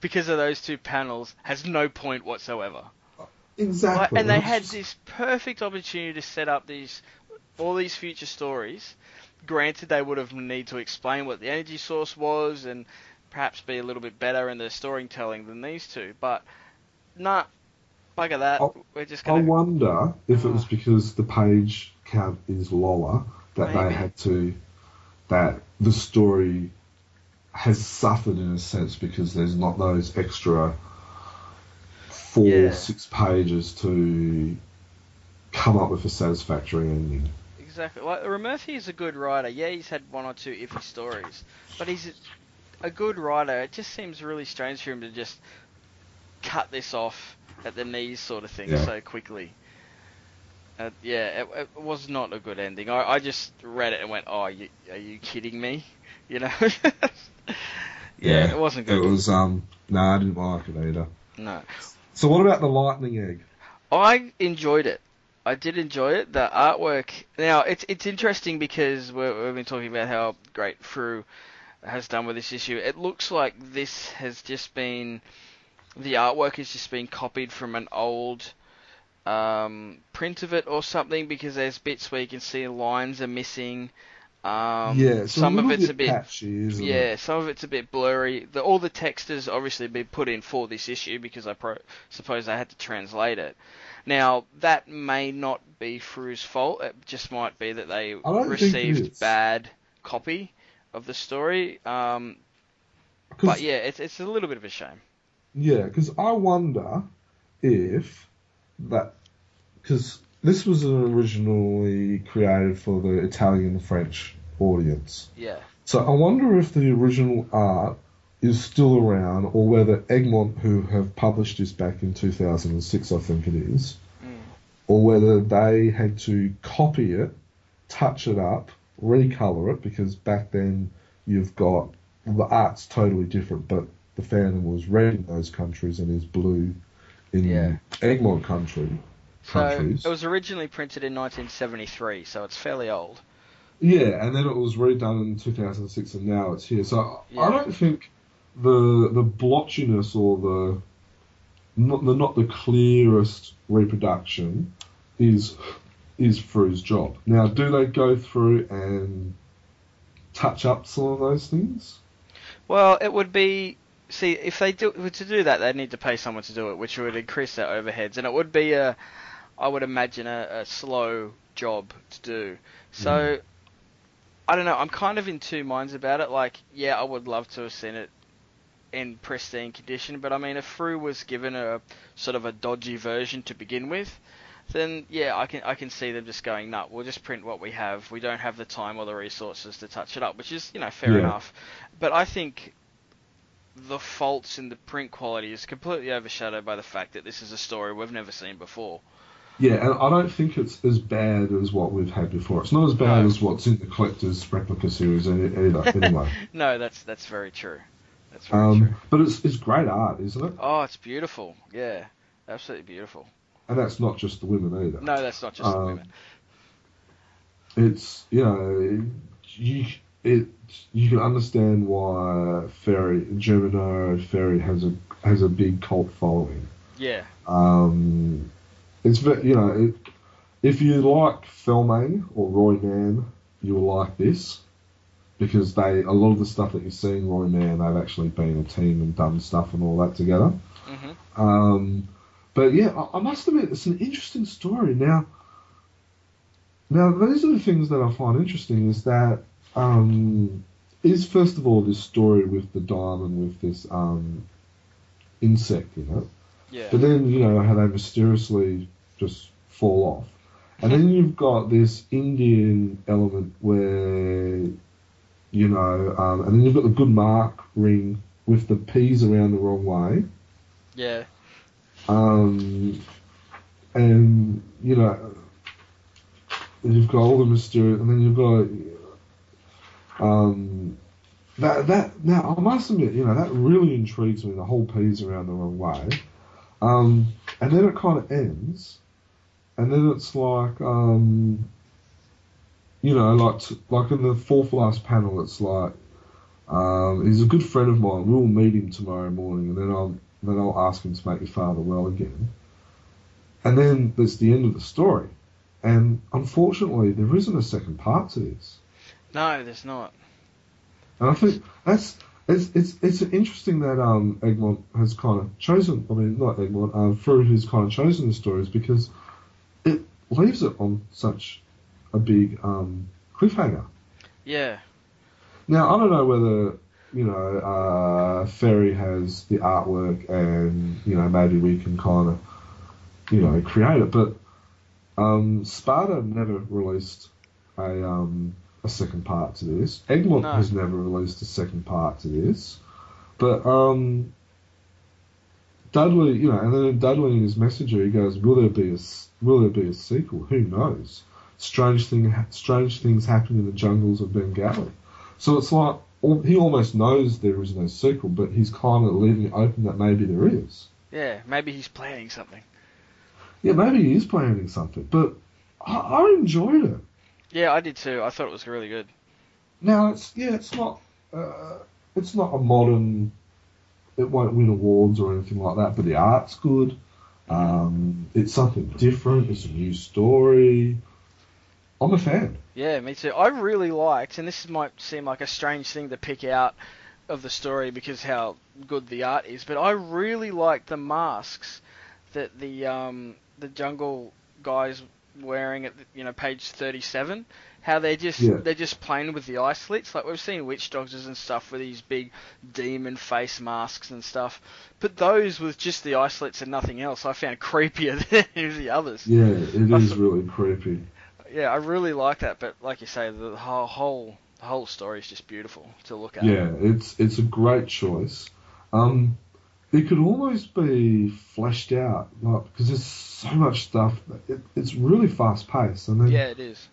because of those two panels, has no point whatsoever. Uh, exactly. Like, and they had this perfect opportunity to set up these all these future stories. Granted, they would have need to explain what the energy source was and perhaps be a little bit better in their storytelling than these two. But nah, bugger that. I'll- We're just I gonna. wonder if it was Oh. because the page count is lower that Maybe. they had to that the story has suffered in a sense because there's not those extra four Yeah. six pages to come up with a satisfactory ending. Exactly. Like Murphy is a good writer. Yeah, he's had one or two iffy stories, but he's a, a good writer. It just seems really strange for him to just cut this off at the knees, sort of thing, Yeah. so quickly. Uh, yeah, it, it was not a good ending. I, I just read it and went, "Oh, you, are you kidding me?" You know. yeah, it wasn't good. It was um no, I didn't like it either. No, So what about the lightning egg? I enjoyed it. I did enjoy it. The artwork. Now it's it's interesting because we have been talking about how great Frew has done with this issue. It looks like this has just been the artwork has just been copied from an old um, print of it or something because there's bits where you can see lines are missing. Um, yeah, some of it's a bit patchy, yeah, it? some of it's a bit blurry. The, all the text has obviously been put in for this issue because I pro- suppose they had to translate it. Now that may not be Frew's fault. It just might be that they received bad copy of the story. Um, but yeah, it's it's a little bit of a shame. Yeah, because I wonder if that because this was originally created for the Italian and French audience. Yeah. So I wonder if the original art is still around, or whether Egmont, who have published this back in 2006, I think it is, mm. or whether they had to copy it, touch it up, recolor it, because back then you've got the art's totally different, but the Phantom was red in those countries and is blue in yeah. Egmont country. So countries. it was originally printed in 1973, so it's fairly old. Yeah, and then it was redone in 2006, and now it's here. So yeah. I don't think the the blotchiness or the not the not the clearest reproduction is is Frew's job. Now, do they go through and touch up some of those things? Well, it would be see if they do to do that, they'd need to pay someone to do it, which would increase their overheads, and it would be a, I would imagine a, a slow job to do. So. Mm. I don't know. I'm kind of in two minds about it. Like, yeah, I would love to have seen it in pristine condition, but I mean, if Frew was given a sort of a dodgy version to begin with, then yeah, I can I can see them just going, no, we'll just print what we have. We don't have the time or the resources to touch it up, which is you know fair yeah. enough. But I think the faults in the print quality is completely overshadowed by the fact that this is a story we've never seen before. Yeah, and I don't think it's as bad as what we've had before. It's not as bad no. as what's in the collector's replica series either. Anyway. no, that's that's very true. That's very um, true. But it's it's great art, isn't it? Oh, it's beautiful. Yeah, absolutely beautiful. And that's not just the women either. No, that's not just um, the women. It's you know you it you can understand why Ferri Germano Ferri has a has a big cult following. Yeah. Um, it's you know it, if you like Felmang or Roy Mann, you'll like this because they a lot of the stuff that you see in Roy Mann, they've actually been a team and done stuff and all that together. Mm-hmm. Um, but yeah, I, I, must admit it's an interesting story. Now, now these are the things that I find interesting is that um, is first of all this story with the diamond with this um, insect in it. Yeah. But then you know how they mysteriously just fall off, and then you've got this Indian element where you know, um, and then you've got the good mark ring with the P's around the wrong way. Yeah. Um, and you know, you've got all the mysterious, and then you've got um, that that. Now I must admit, you know, that really intrigues me. The whole P's around the wrong way. Um, and then it kind of ends, and then it's like, um, you know, like like in the fourth last panel, it's like um, he's a good friend of mine. We'll meet him tomorrow morning, and then I'll then I'll ask him to make your father well again. And then there's the end of the story. And unfortunately, there isn't a second part to this. No, there's not. And I think that's it's it's it's interesting that um, Egmont has kind of chosen. I mean, not Egmont, um, Frew has kind of chosen the stories because leaves it on such a big um, cliffhanger. Yeah. Now I don't know whether you know uh, Ferri has the artwork, and you know maybe we can kind of you know create it, but um, Sparta never released a um, a second part to this. Egmont no. has never released a second part to this. But um, Dudley, you know, and then Dudley in his messenger, he goes, "Will there be a will there be a sequel? Who knows? Strange thing, strange things happen in the jungles of Bengali." So it's like he almost knows there is no sequel, but he's kind of leaving it open that maybe there is. Yeah, maybe he's planning something. yeah, maybe he is planning something, but I, I enjoyed it. Yeah, I did too. I thought it was really good. Now it's yeah, it's not uh, it's not a modern. It won't win awards or anything like that, but the art's good. Um, it's something different. It's a new story. I'm a fan. Yeah, me too. I really liked, and this might seem like a strange thing to pick out of the story because how good the art is, but I really liked the masks that the um, the jungle guys wearing at you know page 37 how they're just Yeah. they're just playing with the eye slits like we've seen witch doctors and stuff with these big demon face masks and stuff but those with just the eye slits and nothing else I found creepier than the others Yeah, it I is thought- really creepy. yeah I really like that but like you say the whole whole the whole story is just beautiful to look at Yeah, it's it's a great choice. Um, it could almost be fleshed out, like because there's so much stuff. It, it's really fast paced, and then yeah it is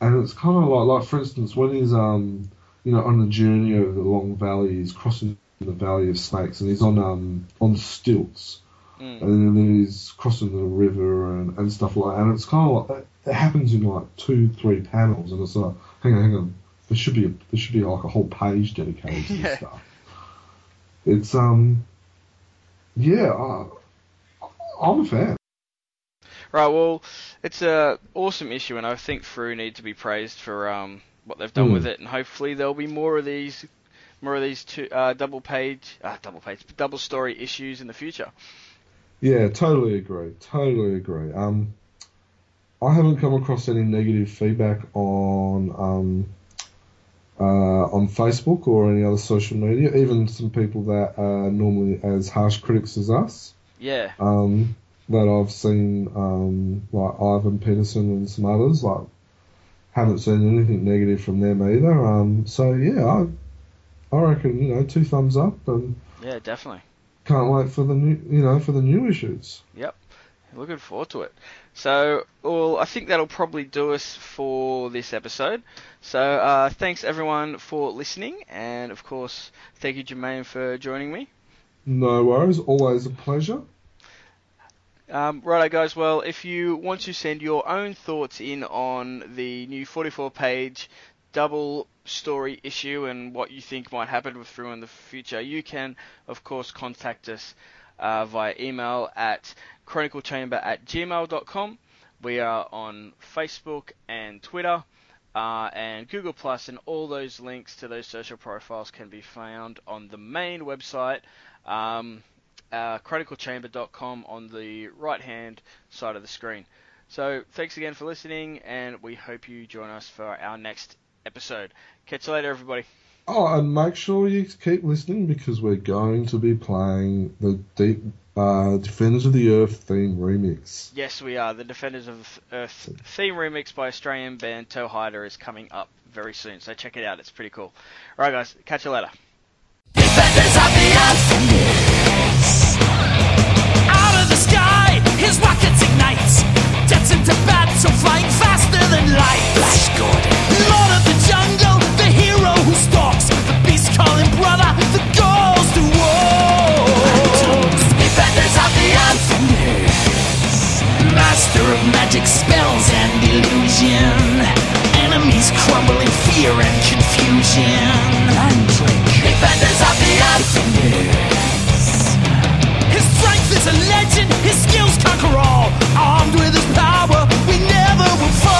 and it's kind of like like for instance when he's um you know on the journey over the long valley, he's crossing the valley of snakes, and he's on um on stilts, mm. and then he's crossing the river and, and stuff like that. And it's kind of like it happens in like two three panels, and it's like hang on hang on. There should be a, there should be like a whole page dedicated to this stuff. It's um, yeah, I, I'm a fan. Right, well, it's a awesome issue, and I think Frew need to be praised for um, what they've done Mm. with it, and hopefully there'll be more of these, more of these two uh, double page, uh, double page, double story issues in the future. Yeah, totally agree. Totally agree. Um, I haven't come across any negative feedback on um, uh, on Facebook or any other social media. Even some people that are normally as harsh critics as us. Yeah, um, that I've seen, um, like Ivan Peterson and some others, like haven't seen anything negative from them either. Um, so yeah, I, I reckon you know two thumbs up, and yeah, definitely. can't wait for the new, you know, for the new issues. Yep, looking forward to it. So, well, I think that'll probably do us for this episode. So, uh, thanks everyone for listening, and of course, thank you Jermaine for joining me. No worries, always a pleasure. Um, righto, guys. Well, if you want to send your own thoughts in on the new 44 page double story issue and what you think might happen with Frew in the future, you can, of course, contact us uh, via email at chroniclechamber at gmail.com. We are on Facebook and Twitter. Uh, and Google Plus, and all those links to those social profiles can be found on the main website, um, uh, chroniclechamber.com on the right hand side of the screen. So, thanks again for listening, and we hope you join us for our next episode. Catch you later, everybody. Oh, and make sure you keep listening because we're going to be playing the Deep uh, Defenders of the Earth theme remix. Yes, we are. The Defenders of Earth theme remix by Australian band Toehider is coming up very soon, so check it out. It's pretty cool. Alright, guys, catch you later. his rockets ignite, Jets into battle, flying faster than light. Flash Gordon. Lord of the jungle, the hero who stalks. The beast calling brother, the goes to war. Defenders of the unfinished. Master of magic spells and illusion. Enemies crumble in fear and confusion. Defenders of the unfinished. He's a legend, his skills conquer all. Armed with his power, we never will fall.